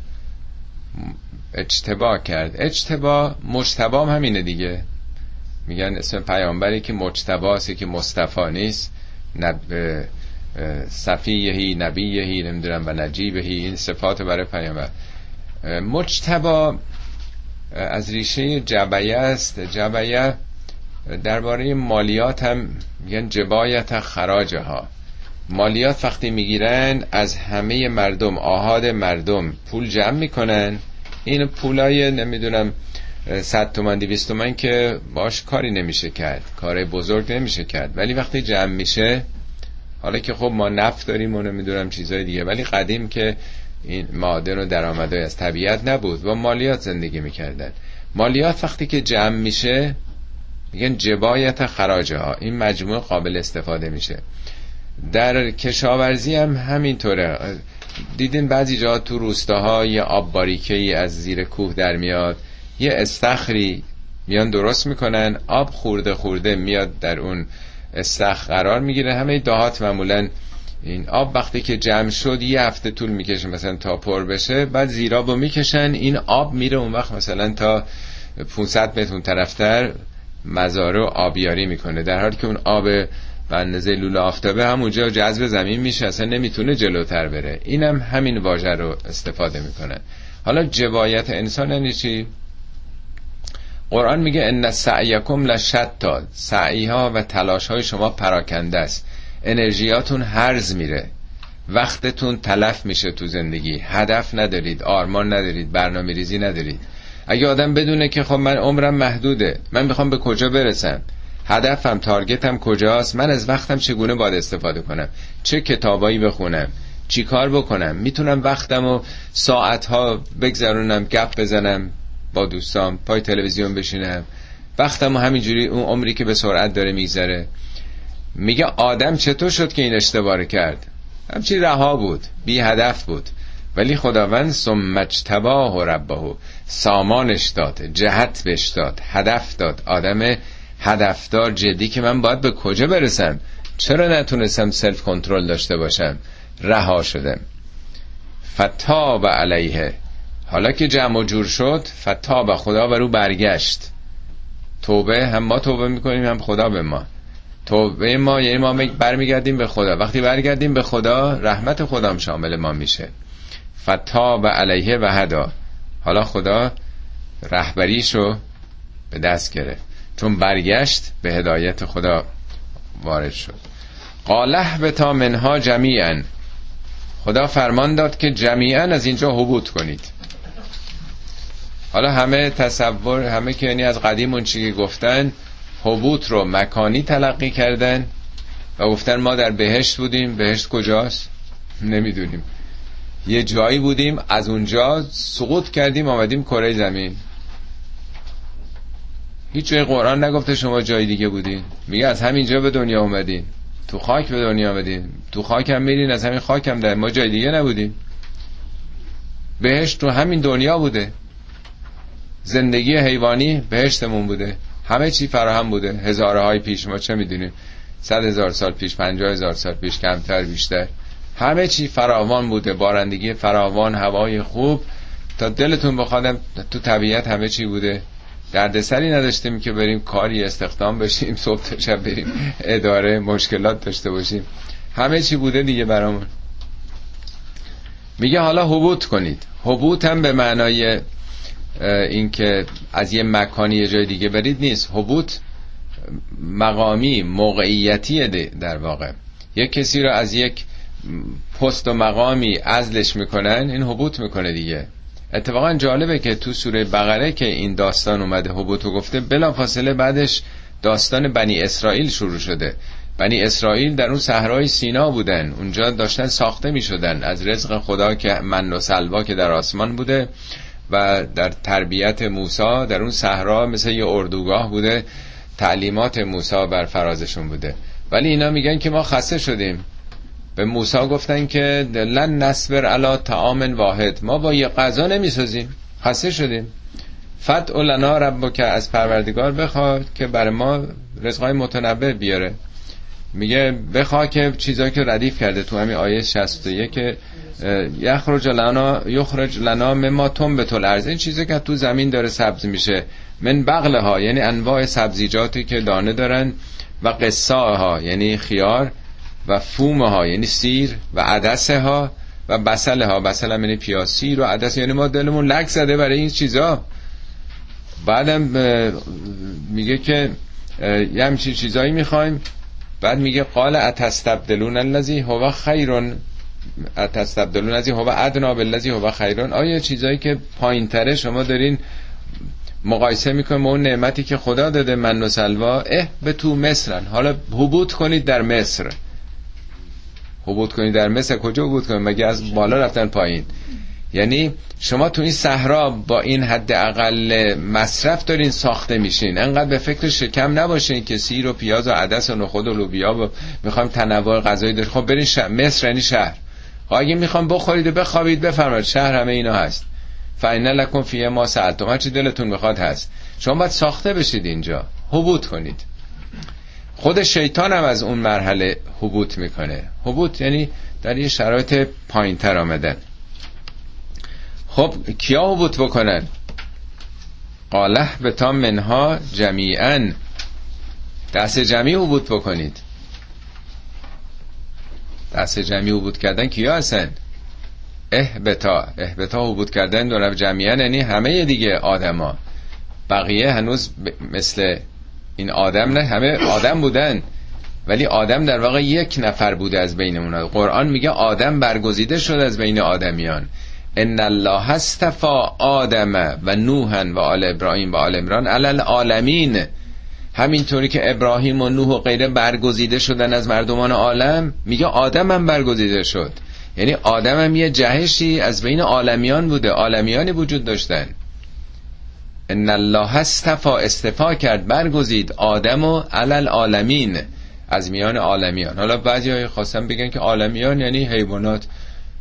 اجتبا کرد. اجتبا مجتبا همینه دیگه. میگن اسم پیامبری که مجتباست که مصطفی نیست. نب صفیهی نبیهی نمی‌دونم و نجیبهی. این صفات برای پیامبر. مجتبا از ریشه جبیه است. جبیه درباره مالیات هم میگن جبایت خراجه ها مالیات وقتی می‌گیرن از همه مردم آهاد مردم پول جمع می‌کنن. این پولای نمی‌دونم صد تومن دیویست تومن که باش کاری نمیشه کرد کار بزرگ نمیشه کرد. ولی وقتی جمع میشه حالا که خب ما نفت داریم و نمی‌دونم چیزای دیگه ولی قدیم که این معادن و درآمدهای از طبیعت نبود و مالیات زندگی می‌کردن. مالیات وقتی که جمع میشه میگن جبایت خراجه ها این مجموع قابل استفاده میشه. در کشاورزی هم همینطوره. دیدین بعضی جا تو روستاها یه آب باریکه ای از زیر کوه در میاد. یه استخری میان درست می‌کنن آب خورده خورده میاد در اون استخ قرار می‌گیره. همه دهات معمولا این آب وقتی که جمع شد یه هفته طول می‌کشه مثلا تا پر بشه بعد زیرابو می‌کشن. این آب میره اون وقت مثلا تا 500 متر اون طرفتر مزاره و آبیاری می‌کنه. در حالی که اون آب به اندازه لوله آفتابه همونجا جذب زمین میشه اصلا نمی‌تونه جلوتر بره. اینم هم همین واژه رو استفاده می‌کنه. حالا جبایت انسان یعنی چی؟ قرآن میگه ان سعیکم لشتا سعی ها و تلاش های شما پراکنده است. انرژیاتون هرز میره. وقتتون تلف میشه تو زندگی. هدف ندارید آرمان ندارید برنامه ریزی ندارید. اگه آدم بدونه که خب من عمرم محدوده من می‌خوام به کجا برسم؟ هدفم تارگتم کجاست؟ من از وقتم چگونه باید استفاده کنم؟ چه کتابایی بخونم؟ چی کار بکنم؟ می‌تونم وقتم و ساعتها بگذرونم گپ بزنم با دوستام پای تلویزیون بشینم. وقتم و همینجوری اون عمری که به سرعت داره میگذره. میگه آدم چطور شد که این اشتباه کرد؟ همچی رها بود بی هدف بود. ولی خداوند سمج تباه و ربهو سامانش داد جهت بهش داد هدف داد. آدم هدفدار جدی که من باید به کجا برسم؟ چرا نتونستم سلف کنترل داشته باشم؟ رها شدم. فتاب علیه. حالا که جمع و جور شد فتاب خدا و رو برگشت. توبه هم ما توبه می‌کنیم هم خدا به ما. توبه ما یعنی ما برمیگردیم به خدا. وقتی برگردیم به خدا رحمت خدام شامل ما میشه. فتاب علیه و هدا. حالا خدا رهبریشو به دست گرفت. چون برگشت به هدایت خدا وارد شد. قاله به تا منها جمیعا. خدا فرمان داد که جمیعا از اینجا حبوط کنید. حالا همه تصور همه که یعنی از قدیم اون چی گفتن حبوط رو مکانی تلقی کردن و گفتن ما در بهشت بودیم. بهشت کجاست؟ نمی‌دونیم. یه جایی بودیم از اونجا سقوط کردیم آمدیم کره زمین. هیچ جای قرآن نگفته شما جای دیگه بودین. میگه از همینجا به دنیا اومدین. تو خاک به دنیا اومدین. تو خاک هم میرین از همین خاک هم در. ما جای دیگه نبودیم. بهشت تو همین دنیا بوده. زندگی حیوانی بهشتمون بوده. همه چی فراهم بوده. هزاره های پیش ما چه می‌دونیم؟ صد هزار سال پیش پنجاه هزار سال پیش کمتر بیشتر. همه چی فراوان بوده. بارندگی فراوان هوای خوب. تا دلتون بخوادم تو طبیعت همه چی بوده. دردسری نداشتیم که بریم کاری استخدام بشیم صبح تا شب بریم اداره مشکلات داشته باشیم. همه چی بوده دیگه برامون. میگه حالا حبوط کنید. حبوط هم به معنای اینکه از یه مکانی یه جای دیگه برید نیست. حبوط مقامی موقعیتی در واقع. یک کسی رو از یک پست و مقامی ازلش می‌کنن این حبوط می‌کنه دیگه. اتفاقا جالبه که تو سوره بقره که این داستان اومده حبوطو گفته بلا فاصله بعدش داستان بنی اسرائیل شروع شده. بنی اسرائیل در اون صحرای سینا بودن اونجا داشتن ساخته می شدن از رزق خدا که من و سلوا که در آسمان بوده و در تربیت موسا در اون صحرا مثل یه اردوگاه بوده تعلیمات موسا بر فرازشون بوده. ولی اینا میگن که ما خسته شدیم. به موسی گفتن که لن نصبر علا تعام واحد. ما با یه غذا نمی‌سازیم. خسته شدیم. فت لنا رب که از پروردگار بخواد که برای ما رزقای متنوع بیاره. میگه بخواه که چیزایی که ردیف کرده تو همین آیه 61 که یخرج لنا یخرج لنا مما تم به طول ارز این چیزی که تو زمین داره سبز میشه. من بغله ها یعنی انواع سبزیجاتی که دانه دارن و قصه ها یعنی خیار. و فوم ها یعنی سیر و عدسه ها و بسله ها. بسله یعنی پیاز سیر و عدس یعنی ما دلمون لک زده برای این چیزا. بعدم میگه که یه همچین چیزایی می‌خوایم. بعد میگه قال اتستبدلون الذی هو خیرون. اتستبدلون الذی هو ادنا بالذی هو خیرون. آیا چیزایی که پایین تره شما دارین مقایسه می‌کنیم اون نعمتی که خدا داده من و سلوا؟ اه به تو مصرن. حالا حبوط کنید در مصر. حبوط کنید در مصر کجا حبوط کنید مگه از بالا رفتن پایین؟ یعنی شما تو این صحرا با این حد اقل مصرف دارین ساخته میشین. انقدر به فکر شکم نباشین که سیر و پیاز و عدس و نخود و لوبیا و می‌خوایم تنوع غذایی دارید خب برین شهر مصر یعنی شهر. خب اگه می‌خوام بخورید و بخوابید بفرمایید. شهر همه اینا هست. فاین لکم فیه ما سالتم هر چی دلتون می‌خواد هست. شما باید ساخته بشید اینجا. حبوط کنید. خود شیطان هم از اون مرحله حبوط می‌کنه. حبوط یعنی در یه شرایط پایین تر آمدن. خب کیا حبوط بکنن؟ قاله به تا منها جمیعا. دست جمعی حبوط بکنید. دست جمعی حبوط کردن کیا هستن؟ اهبتا اهبتا حبوط کردن دو جمعیان یعنی همه دیگه آدما. بقیه هنوز مثل این آدم نه همه آدم بودن. ولی آدم در واقع یک نفر بوده از بین اونا قرآن میگه آدم برگزیده شد از بین آدمیان. ان الله استفا آدم و نوحا و آل ابراهیم و آل عمران علل عالمین همینطوری که ابراهیم و نوح و غیره برگزیده شدن از مردمان عالم میگه آدم هم برگزیده شد. یعنی آدم هم یه جهشی از بین عالمیان بوده. عالمیانی وجود داشتن. ان الله استفا استفا کرد برگزید آدم و علل عالمین از میان عالمیان. حالا بعضی های خواستم بگن که عالمیان یعنی حیوانات.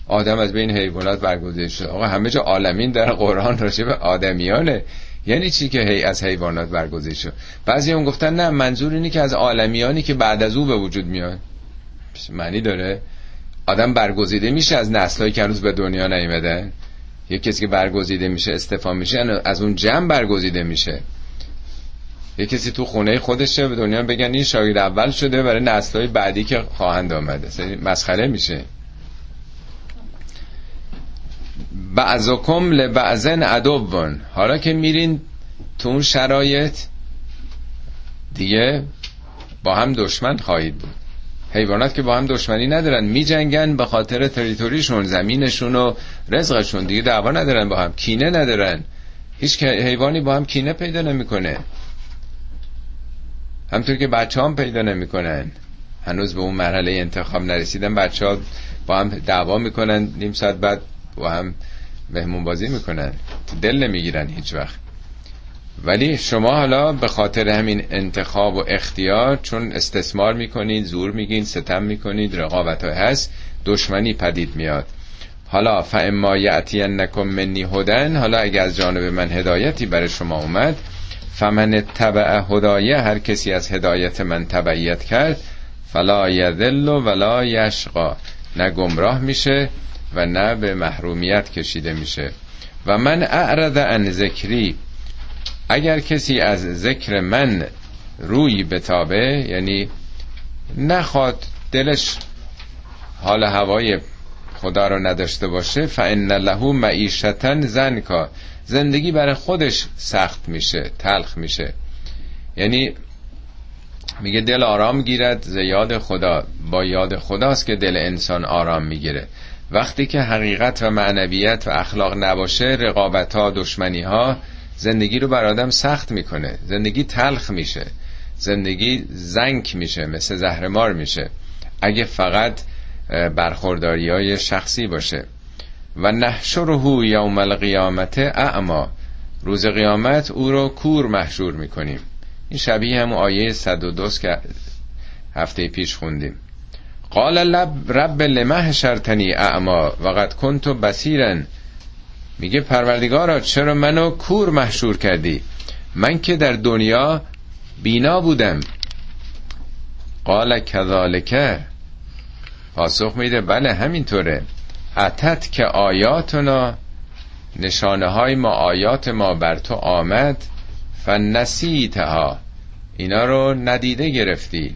آدم از بین حیوانات برگزیده شد آقا همه جا عالمین در قرآن راجع به آدمیانه. یعنی چی که هی از حیوانات برگزیده شد بعضی هم گفتن نه منظور اینه که از عالمیانی که بعد از او به وجود میاد. معنی داره؟ آدم برگزیده میشه از نسلایی که هنوز به دنیا نیومدن یه کسی که برگزیده میشه استفا میشه یعنی از اون جمع برگزیده میشه. یه کسی تو خونه خودشه به دنیا بگن این شاگرد اول شده برای نسلهای بعدی که خواهند آمده. مسخره میشه. بعضکم لبعضن عدوون حالا که میرین تو اون شرایط دیگه با هم دشمن خواهید بود. حیوانات که با هم دشمنی ندارن میجنگن به خاطر تریتوریشون زمینشون و رزقشون. دیگه دعوا ندارن با هم کینه ندارن. هیچ حیوانی با هم کینه پیدا نمی‌کنه. همطور که بچه هم پیدا نمی‌کنن. هنوز به اون مرحله انتخاب نرسیدن. بچه ها با هم دعوا می‌کنن. نیم ساعت بعد با هم مهمون بازی می‌کنن دل نمی‌گیرن هیچ وقت. ولی شما حالا به خاطر همین انتخاب و اختیار چون استثمار می‌کنید زور میگین ستم می‌کنید رقابت هست دشمنی پدید میاد. حالا فاما نکن منی هدن حالا اگه از جانب من هدایتی برای شما اومد فمن تبع هدایه هر کسی از هدایت من تبعیت کرد فلا یذل ولا یشقا نه گمراه میشه و نه به محرومیت کشیده میشه. و من اعرض عن ذکری اگر کسی از ذکر من روی بتابه یعنی نخواد دلش حال هوای خدا رو نداشته باشه فان له معیشتا زنکا. زندگی برای خودش سخت میشه تلخ میشه. یعنی میگه دل آرام گیرد ز یاد خدا. با یاد خداست که دل انسان آرام می‌گیره. وقتی که حقیقت و معنویت و اخلاق نباشه رقابت ها دشمنی ها زندگی رو بر آدم سخت می‌کنه. زندگی تلخ میشه. زندگی زنک میشه مثل زهرمار میشه. اگه فقط برخورداری های شخصی باشه. و نحشره یوم القیامت اعما. روز قیامت او رو کور محشور می‌کنیم. این شبیه هم آیه 102 که هفته پیش خوندیم. قال لب رب لمه شرطنی اعما. وقد کنت بسیرن میگه پروردگارا چرا منو کور محشور کردی؟ من که در دنیا بینا بودم. قال کذالک. پاسخ میده بله همینطوره. اتت که آیاتنا نشانه های ما آیات ما بر تو آمد فنسیتها. اینا رو ندیده گرفتی.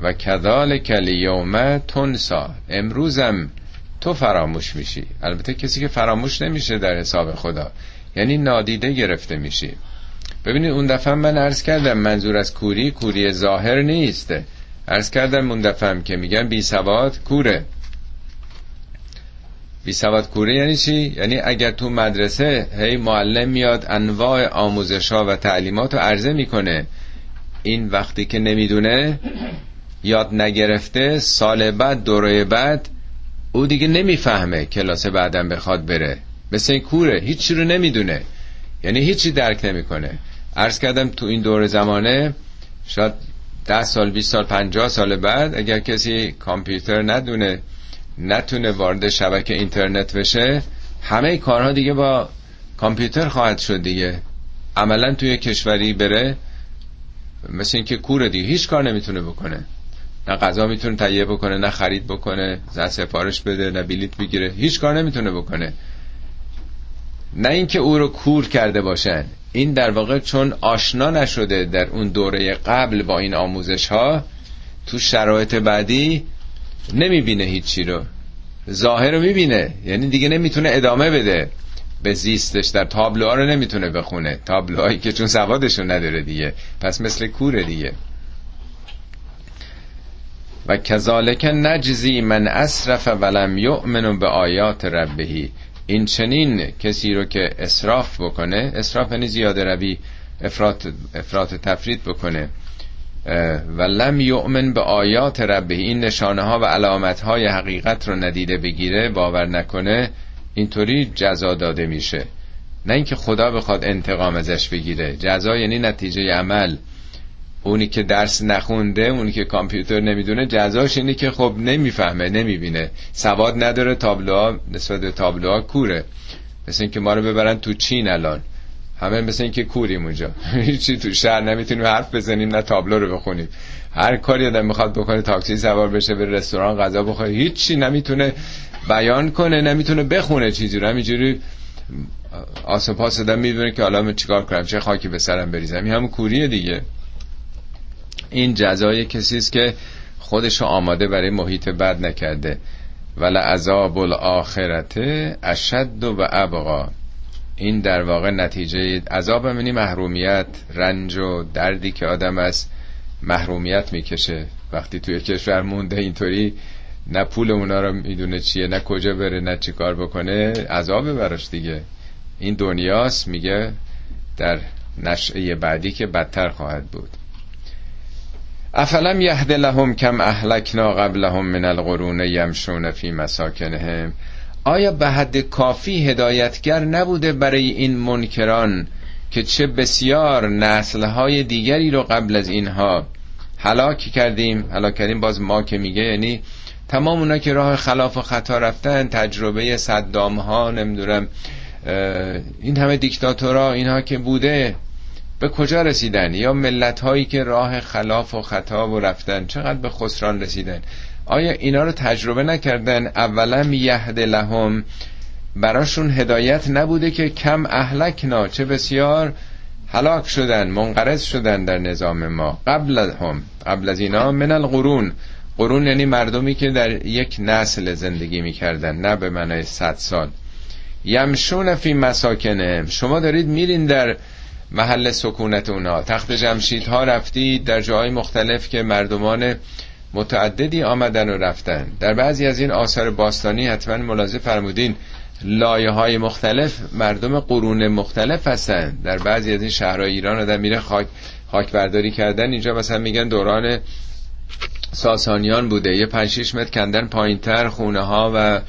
و کذالک الیوم تنسا. امروزم تو فراموش میشی. البته کسی که فراموش نمیشه در حساب خدا. یعنی نادیده گرفته میشی. ببینید اون دفعه من عرض کردم منظور از کوری کوری ظاهر نیست. عرض کردم اون دفعه که میگن بی سواد کوره. بی سواد کوره یعنی چی؟ یعنی اگر تو مدرسه هی معلم میاد انواع آموزش ها و تعلیمات رو عرضه می‌کنه این وقتی که نمی‌دونه یاد نگرفته سال بعد دوره بعد او دیگه نمی‌فهمه کلاس بعدم بخواد بره. مثل این کوره هیچی رو نمی‌دونه. یعنی هیچی درک نمی‌کنه. عرض کردم تو این دور زمانه شاید ده سال 20 سال 50 سال بعد اگر کسی کامپیوتر ندونه نتونه وارد شبکه اینترنت بشه همه کارها دیگه با کامپیوتر خواهد شد دیگه. عملا توی کشوری بره مثل اینکه کوره دیگه هیچ کار نمی‌تونه بکنه. نه غذا می‌تونه تهیه بکنه نه خرید بکنه نه سفارش بده نه بلیت بگیره هیچ کار نمی‌تونه بکنه. نه اینکه او رو کور کرده باشن. این در واقع چون آشنا نشده در اون دوره قبل با این آموزش ها تو شرایط بعدی نمی‌بینه هیچی رو. ظاهر رو می‌بینه. یعنی دیگه نمی‌تونه ادامه بده. به زیستش در تابلوها رو نمی‌تونه بخونه. تابلوهایی که چون سوادشون نداره دیگه. پس مثل کوره دیگه. و کذالک نجزی من اسرف ولم یؤمن به آیات ربهی این چنین کسی رو که اسراف بکنه اسراف یعنی زیاده روی افراد, افراد تفرید بکنه. و لم یؤمن به آیات ربه. این نشانه ها و علامت های حقیقت رو ندیده بگیره باور نکنه اینطوری جزا داده میشه. نه اینکه خدا بخواد انتقام ازش بگیره. جزا یعنی نتیجه عمل. اونی که درس نخونده اونی که کامپیوتر نمی‌دونه جزاش اینه که خب نمی‌فهمه نمی‌بینه. سواد نداره تابلوها نسبت به تابلوها کوره. مثل اینکه ما رو ببرن تو چین الان. همه مثل اینکه کوریم اونجا. هیچی تو شهر نمی‌تونیم حرف بزنیم نه تابلو رو بخونیم. هر کاری آدم می‌خواد بکنه تاکسی سوار بشه به رستوران غذا بخوره. هیچی نمی‌تونه بیان کنه نمی‌تونه بخونه چیزی رو. همینجوری آسپاس دادم می‌دونه که حالا من چیکار کنم چه خاکی به سرم بریزم. این همون کوریه دیگه. این جزای کسی است که خودش آماده برای محیط بد نکرده. ولی عذاب الاخرت اشد و ابقا. این در واقع نتیجه عذاب منی محرومیت رنج و دردی که آدم از محرومیت می‌کشه. وقتی توی کشور مونده اینطوری نه پول اونا رو می‌دونه چیه نه کجا بره نه چی کار بکنه عذاب براش دیگه. این دنیاست میگه در نشعه بعدی که بدتر خواهد بود. افلم یهد لهم کم اهلکنا قبلهم من القرون یمشون فی مساکنهم؟ آیا به حد کافی هدایتگر نبوده برای این منکران که چه بسیار نسلهای دیگری رو قبل از اینها هلاک کردیم؟ هلاک کردیم باز ما که میگه یعنی تمام اونا که راه خلاف و خطا رفتن تجربه صدام ها نمی‌دونم این همه دیکتاتورا اینها که بوده به کجا رسیدن؟ یا ملت هایی که راه خلاف و خطا و رفتن چقدر به خسران رسیدن؟ آیا اینا رو تجربه نکردن؟ اولا یهد لهم. براشون هدایت نبوده که کم اهلکنا چه بسیار هلاک شدن منقرض شدن در نظام ما. قبل هم قبل از اینا من القرون. قرون یعنی مردمی که در یک نسل زندگی می‌کردن نه به معنای صد سال. یمشون فی مساکنه شما دارید میرین در محل سکونت اونا. تخت جمشید ها رفتید در جاهای مختلف که مردمان متعددی آمدن و رفتن. در بعضی از این آثار باستانی حتما ملاحظه فرمودین لایه های مختلف مردم قرون مختلف هستن. در بعضی از این شهرهای ایران آدم میره خاک خاک برداری کردن. اینجا مثلا میگن دوران ساسانیان بوده. یه 5 متر کندن پایینتر خونه ها و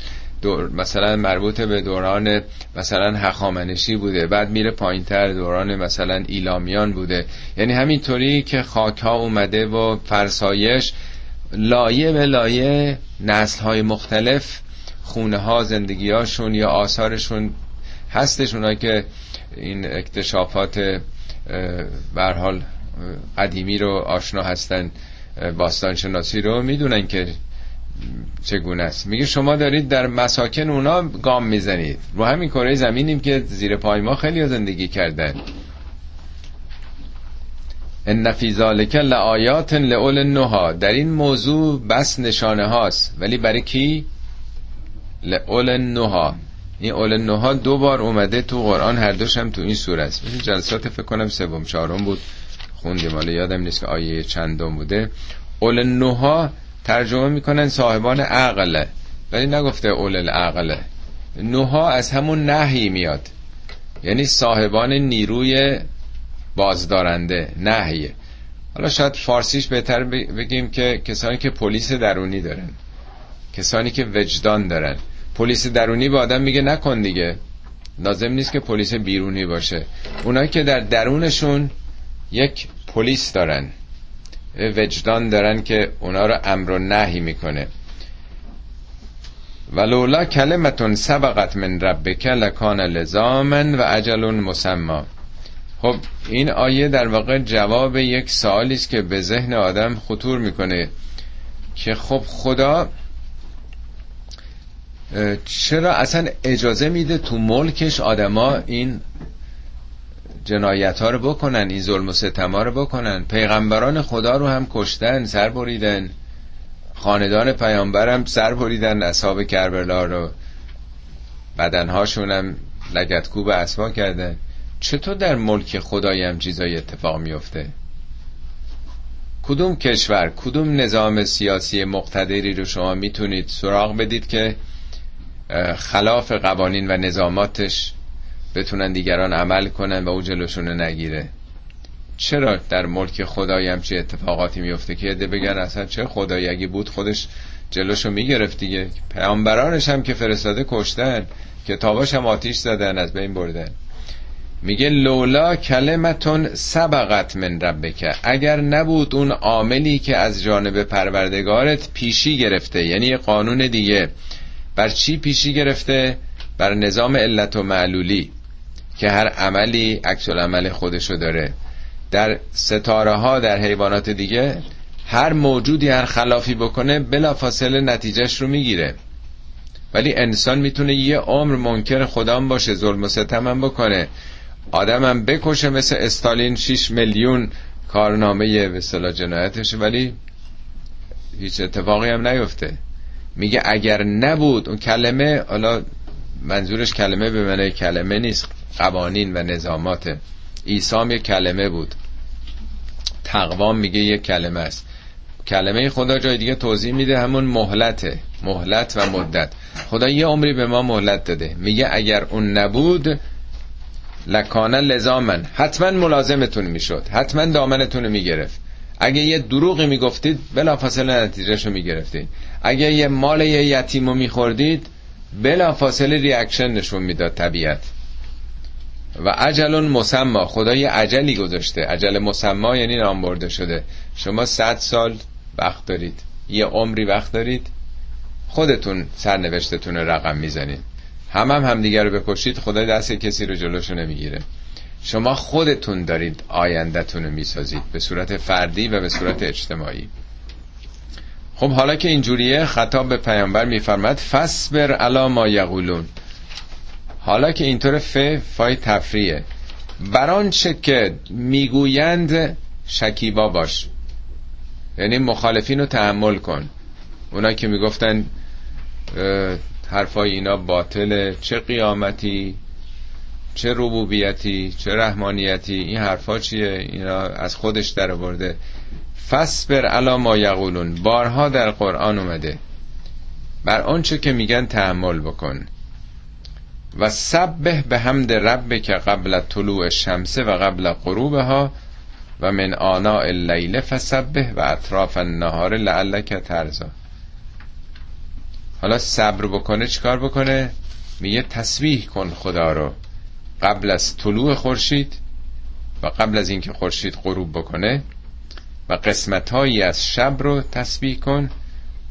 دور مثلا مربوط به دوران مثلا هخامنشی بوده بعد میره پایینتر دوران مثلا ایلامیان بوده. یعنی همینطوری که خاک ها اومده و فرسایش لایه به لایه نسل های مختلف خونه ها زندگی هاشون یا آثارشون هستش اونایی که این اکتشافات حال قدیمی رو آشنا هستن باستانشناسی رو می‌دونن که چگونه است؟ میگه شما دارید در مساکن اونا گام می‌زنید. رو همین کره زمینیم که زیر پای ما خیلی زندگی کردن. ان فی ذالک لآیات لأول النها در این موضوع بس نشانه هاست. ولی برای کی؟ لأول النها این اول النها دو بار اومده تو قرآن هر دوش هم تو این سوره است. جلسات فکر کنم سوم چهارم بود. خوندیم. حالا یادم نیست که آیه چندم بوده. اول النها ترجمه می‌کنن صاحبان عقله. ولی نگفته اول العقله. نوها از همون نهی میاد. یعنی صاحبان نیروی بازدارنده نهیه حالا شاید فارسیش بهتر بگیم که کسانی که پلیس درونی دارن. کسانی که وجدان دارن. پلیس درونی به آدم میگه نکن دیگه. لازم نیست که پلیس بیرونی باشه. اونایی که در درونشون یک پلیس دارن. وجدان دارن که اونا رو امر و نهی می‌کنه. ولولا کلمتون سبقت من ربک لکان لزامن و عجل مسما. خب این آیه در واقع جواب یک سوالی است که به ذهن آدم خطور می‌کنه که خب خدا چرا اصلا اجازه میده تو ملکش آدما این جنایت ها رو بکنن این ظلم و ستم ها رو بکنن. پیغمبران خدا رو هم کشتن سر بریدن. خاندان پیامبرم سر بریدن اصحاب کربلا رو. بدنهاشون هم لگتکوب اسبا کردن. چطور در ملک خدایی هم چیزای اتفاق میفته کدوم کشور کدوم نظام سیاسی مقتدری رو شما می‌تونید سراغ بدید که خلاف قوانین و نظاماتش بتونن دیگران عمل کنن و او جلوشون نگیره. چرا در ملک خدایی هم چه اتفاقاتی میفته که یده بگن اصلا چه خدایی اگه بود؟ خودش جلوشو می‌گرفت دیگه. پیامبرانش هم که فرستاده کشتن کتاباش هم آتیش زدن از بین بردن. میگه لولا کلمتون سبقت من ربکه اگر نبود اون عاملی که از جانب پروردگارت پیشی گرفته یعنی یه قانون دیگه. بر چی پیشی گرفته؟ بر نظام علت و معلولی. که هر عملی عکس عمل خودشو داره. در ستاره ها در حیوانات دیگه هر موجودی هر خلافی بکنه بلا فاصله نتیجهش رو می‌گیره. ولی انسان می‌تونه یه عمر منکر خدام باشه ظلم و ستم هم بکنه. آدمم بکشه مثل استالین 6 میلیون کارنامه به جنایتش ولی هیچ اتفاقی هم نیفته. میگه اگر نبود اون کلمه حالا منظورش کلمه به معنی کلمه نیست. قوانین و نظامات. عیسی یه کلمه بود. تقوام میگه یه کلمه است. کلمه خدا جای دیگه توضیح میده همون مهلته. مهلت و مدت. خدا یه عمری به ما مهلت داده. میگه اگر اون نبود لکانه لزامن. حتما ملازمتون می‌شد. حتما دامنتون می‌گرفت. اگه یه دروغی می‌گفتید بلافاصله نتیجهشو می‌گرفتید. اگه یه مال یه یتیمو میخوردید بلافاصله ریاکشن نشون می‌داد طبیعت. و عجل مسما خدا یه عجلی گذاشته. عجل مسما یعنی نام برده شده. شما صد سال وقت دارید. یه عمری وقت دارید. خودتون سرنوشتتون رقم می‌زنید. هم هم همدیگه رو بکشید خدا دست کسی رو جلوشو نمی‌گیره. شما خودتون دارید آیندهتون رو می‌سازید به صورت فردی و به صورت اجتماعی. خب حالا که اینجوریه خطاب به پیامبر میفرماد فصبر علا ما یقولون. حالا که اینطور ف فای تفریه بران چه که می‌گویند شکیبا باش. یعنی مخالفین رو تحمل کن. اونا که می‌گفتن حرفای اینا باطله. چه قیامتی چه ربوبیتی چه رحمانیتی. این حرفا چیه؟ اینا از خودش در برده فصبر علا ما یقولون. بارها در قرآن اومده. بر آنچه که میگن تحمل بکن. و سبه به حمد رب که قبل طلوع شمسه و قبل غروبها و من آنا اللیل فسبه و اطراف النهار لعلک ترزا حالا صبر بکنه چیکار بکنه؟ میگه تسبیح کن خدا رو. قبل از طلوع خورشید و قبل از اینکه خورشید غروب بکنه و قسمت هایی از شب رو تسبیح کن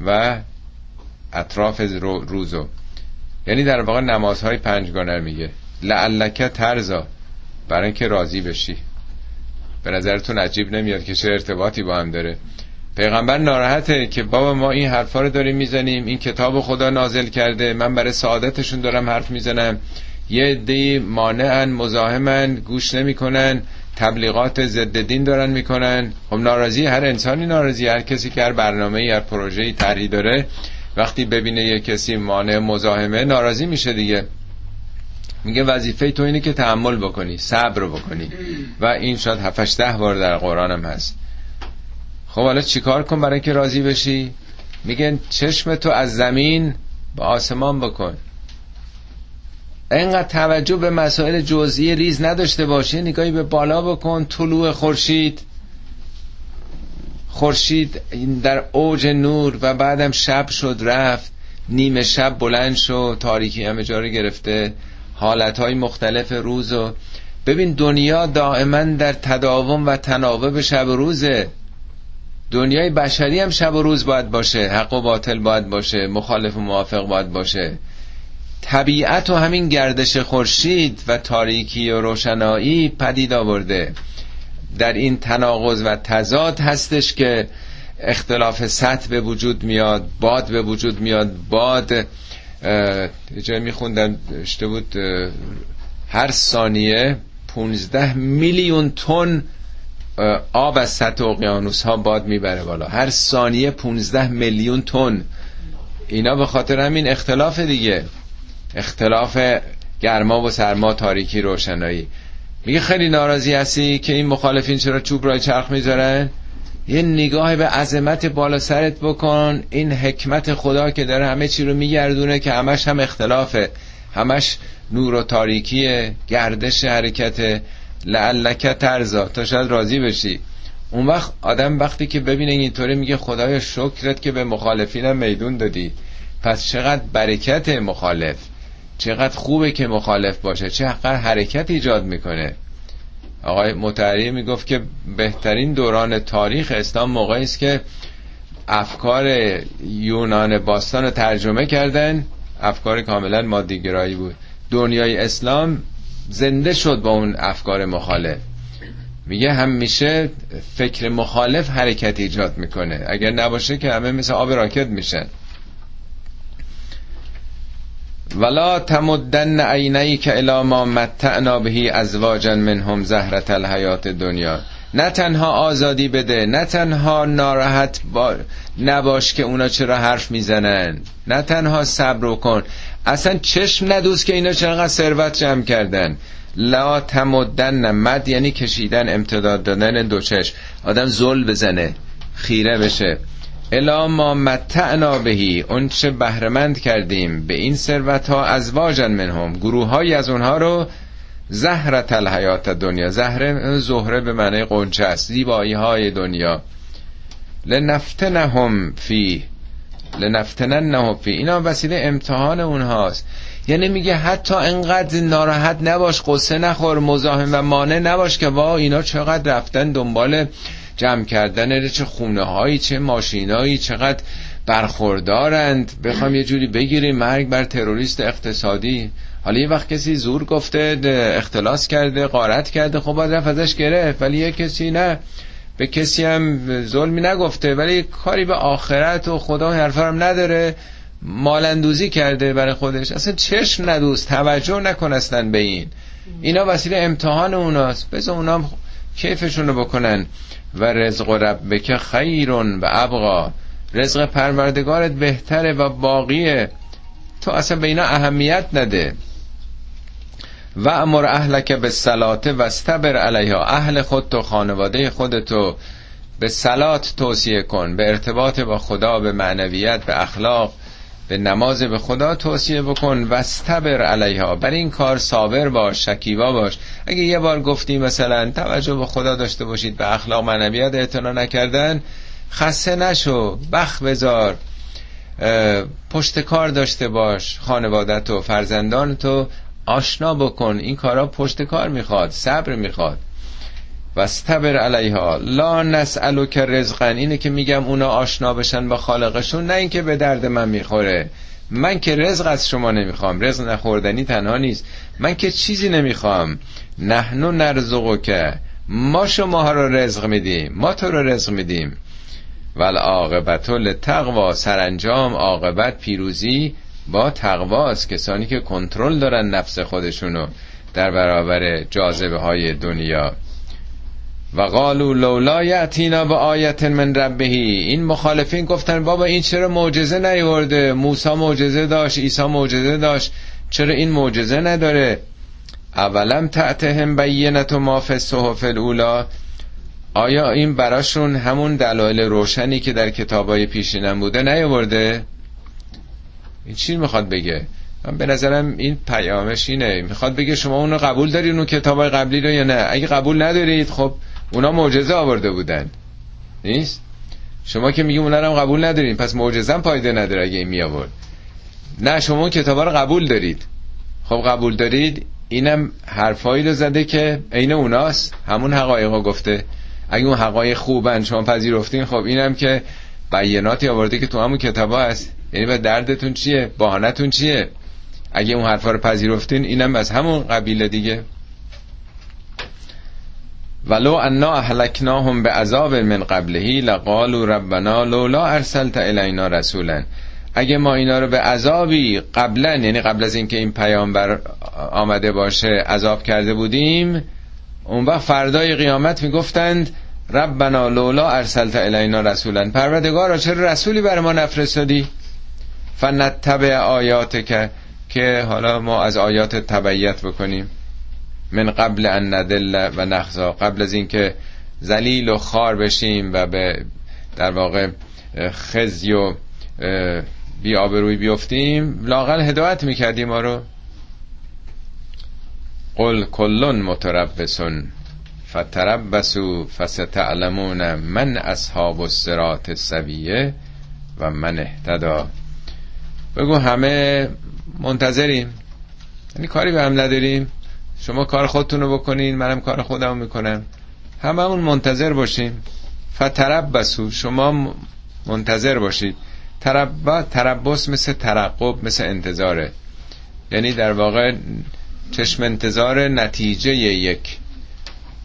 و اطراف روزو. یعنی در واقع نمازهای پنجگانه میگه. لعلک ترزا برای اینکه راضی بشی. به نظرتون عجیب نمیاد که چه ارتباطی با هم داره. پیغمبر ناراحته که بابا ما این حرفا رو داریم می‌زنیم این کتاب خدا نازل کرده من برای سعادتشون دارم حرف می‌زنم. یه عده مانعن مزاحمن گوش نمی‌کنن تبلیغات ضد دین دارن می‌کنن. خب ناراضی هر انسانی ناراضی هر کسی که هر برنامه هر پروژه‌ای طرحی داره وقتی ببینه یه کسی مانع مزاحمه ناراضی میشه دیگه. میگه وظیفه تو اینه که تحمل بکنی صبر بکنی. و این شاید 7 ده بار در قرآن هم هست. خب حالا چیکار کن برای که راضی بشی؟ میگن چشم تو از زمین به آسمان بکن. اینقدر توجه به مسائل جزئی ریز نداشته باشه نگاهی به بالا بکن طلوع خورشید. خورشید در اوج نور و بعدم شب شد رفت. نیمه شب بلند شد تاریکی همه جا رو گرفته. حالتهای مختلف روز و ببین دنیا دائما در تداوم و تناوب شب و روزه. دنیای بشری هم شب و روز باید باشه حق و باطل باید باشه مخالف و موافق باید باشه. طبیعت و همین گردش خورشید و تاریکی و روشنایی پدید آورده. در این تناقض و تضاد هستش که اختلاف سطح به وجود میاد باد به وجود میاد باد جای میخوندم اشته بود هر ثانیه 15 میلیون تن آب از سطح اقیانوس ها باد می‌بره بالا. هر ثانیه 15 میلیون تن. اینا به خاطر همین اختلاف دیگه. اختلاف گرما و سرما تاریکی روشنایی. میگه خیلی ناراضی هستی که این مخالفین چرا چوب رای چرخ می‌ذارن؟ یه نگاه به عظمت بالا سرت بکن. این حکمت خدا که داره همه چی رو میگردونه که همش هم اختلافه. همش نور و تاریکی گردش حرکت. لعلک ترزا تا شاید راضی بشی. اون وقت آدم وقتی که ببینه اینطوری میگه خدای شکرت که به مخالفینم میدون دادی. پس چقدر برکت مخالف. چقدر خوبه که مخالف باشه چقدر حرکت ایجاد می‌کنه. آقای متحری می‌گفت که بهترین دوران تاریخ اسلام موقعی است که افکار یونان باستان رو ترجمه کردن. افکار کاملا مادیگرایی بود. دنیای اسلام زنده شد با اون افکار مخالف. میگه همیشه فکر مخالف حرکت ایجاد می‌کنه. اگر نباشه که همه مثل آب راکت میشن. ولا تمدن عینیک الی ما متعنا بهی ازواجا منهم زهرت الحیات دنیا. نه تنها آزادی بده نه تنها ناراحت با... نباش که اونا چرا حرف می‌زنن. نه تنها صبر کن. اصلا چشم ندوز که اینا چقدر ثروت جمع کردن. لا تمدن مد یعنی کشیدن امتداد دادن دو چشم. آدم زل بزنه خیره بشه. الا ما متعنا بهی اون چه بهرمند کردیم. به این ثروت ها از واجن منهم. گروه های از اونها رو زهرت الحیات دنیا. زهره زهره به معنی قنچه است. زیبایی های دنیا. لنفتنهم فی لنفتننهم فی. اینا وسیله امتحان اونهاست. یعنی میگه حتی انقدر ناراحت نباش قصه نخور مزاحم و مانع نباش که وا اینا چقدر رفتن دنبال جمع کردن چه خونه هایی چه ماشینایی چقدر برخوردارند. بخوام یه جوری بگیریم مرگ بر تروریست اقتصادی. حالا یه وقت کسی زور گفته اختلاس کرده قارت کرده خب باید رفت ازش گرفت. ولی یه کسی نه. به کسی هم ظلمی نگفته. ولی کاری به آخرت و خدا حرفا هم نداره. مالندوزی کرده برای خودش. اصلا چشم ندوز توجه نکن اصلا به این. اینا وسیله امتحان اوناست. بذار اونا کیفشون رو بکنن. و رزق ربک خیرون و ابقا. رزق پروردگارت بهتره و باقیه. تو اصلا به اینا اهمیت نده. و امر اهلک به سلات و استبر علیها. اهل خود تو خانواده خودتو به سلات توصیه کن. به ارتباط با خدا به معنویت به اخلاق. به نماز به خدا توصیه بکن و استبر علیها. بر این کار صابر باش شکیبا باش. اگه یه بار گفتی مثلا توجه به خدا داشته باشید به اخلاق معنویت اعتنا نکردن خسته نشو بخ بذار پشت کار داشته باش خانوادت و فرزندان تو آشنا بکن. این کارا پشت کار می‌خواد صبر می‌خواد. و استبر علیها لا نسالو که رزقن اینه که میگم اونا آشنا بشن با خالقشون نه اینکه به درد من می‌خوره. من که رزق از شما نمی‌خوام. رزق نخوردنی تنها نیست. من که چیزی نمی‌خوام. نحنو نرزقو که ما شما رو رزق میدیم. ما تو رو رزق میدیم. ول عاقبت لتقوا سرانجام عاقبت پیروزی با تقواست. کسانی که کنترل دارن نفس خودشونو در برابر جاذبه های دنیا. و قالو لولا یعتینا به آیت من ربهی. این مخالفین گفتن بابا این چرا معجزه نیورده؟ موسی معجزه داشت عیسی معجزه داشت. چرا این معجزه نداره؟ اولم تعتهم بینت و ما فی الاولا آیا این براشون همون دلایل روشنی که در کتابای پیشینم بوده نیورده این چی می‌خواد بگه؟ من به نظرم این پیامش اینه. می‌خواد بگه شما اونو قبول دارید اون کتابای قبلی رو یا نه؟ اگه قبول ندارید خب اونا معجزه آورده بودن. نیست؟ شما که میگی اونا رو قبول ندارین پس معجزه پایده نداره اگه این می آورد نه شما اون کتابا رو قبول دارید. خب قبول دارید اینم حرفایی رو زده که عین اوناست. همون حقایق گفته. اگه اون حقایق خوبن شما پذیرفتین خب اینم که بیاناتی آورده که تو همون کتابا هست. یعنی به دردتون چیه؟ بهانتون چیه؟ اگه اون حرفا رو پذیرفتین اینم از همون قبیله دیگه. ولو انا اهلکناهم به عذاب من قبلهی لقالوا ربنا لولا ارسلت الینا رسولا. اگه ما اینا رو به عذابی قبلا یعنی قبل از اینکه این پیامبر آمده باشه عذاب کرده بودیم اون وقت فردای قیامت می‌گفتند ربنا لولا ارسلت الینا رسولا. پروردگارا چرا رسولی بر ما نفرستادی؟ فنتبع آیات که که حالا ما از آیات تبعیت بکنیم. من قبل ان ندل و نخزا قبل از اینکه زلیل و خار بشیم و به در واقع خزی و بی آبروی بیفتیم لاقل هدایت می‌کردیم ما رو. قل کلون متربسون فتربسو فستعلمون من اصحاب الصراط السویه و من اهتدا بگو همه منتظریم. یعنی کاری به هم نداریم. شما کار خودتون رو بکنین منم کار خودم می‌کنم. هممون منتظر باشیم. فتربسو شما منتظر باشید. ترب تربس مثل ترقب مثل انتظاره. یعنی در واقع چشم انتظار نتیجه یک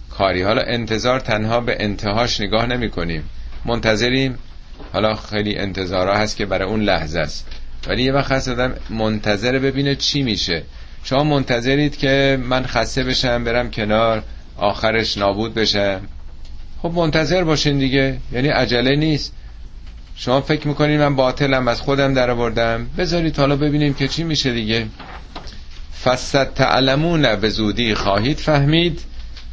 کاری. حالا انتظار تنها به انتهاش نگاه نمی کنیم منتظریم. حالا خیلی انتظارها هست که برای اون لحظه است. ولی یه وقت هست منتظر ببینه چی میشه. شما منتظرید که من خسته بشم برم کنار آخرش نابود بشم خب منتظر باشین دیگه یعنی عجله نیست. شما فکر می‌کنید من باطلم از خودم در آوردم. بذارید حالا ببینیم که چی میشه دیگه. فست تعلمون به زودی خواهید فهمید؟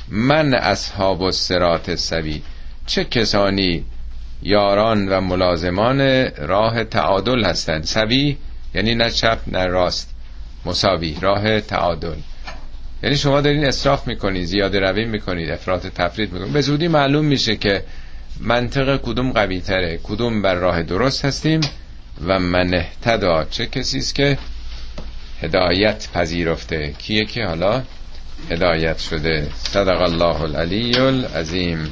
من اصحاب السرات سوی. چه کسانی یاران و ملازمان راه تعادل هستند؟ سوی یعنی نه چپ نه راست. مساوی راه تعادل. یعنی شما دارین اصراف می‌کنید زیاده روی می‌کنید افراط تفرید می‌کنید به زودی معلوم میشه که منطق کدوم قوی تره کدوم بر راه درست هستیم و من اهتدا. چه کسی است که هدایت پذیرفته؟ کیه که حالا هدایت شده؟ صدق الله العلی العظیم.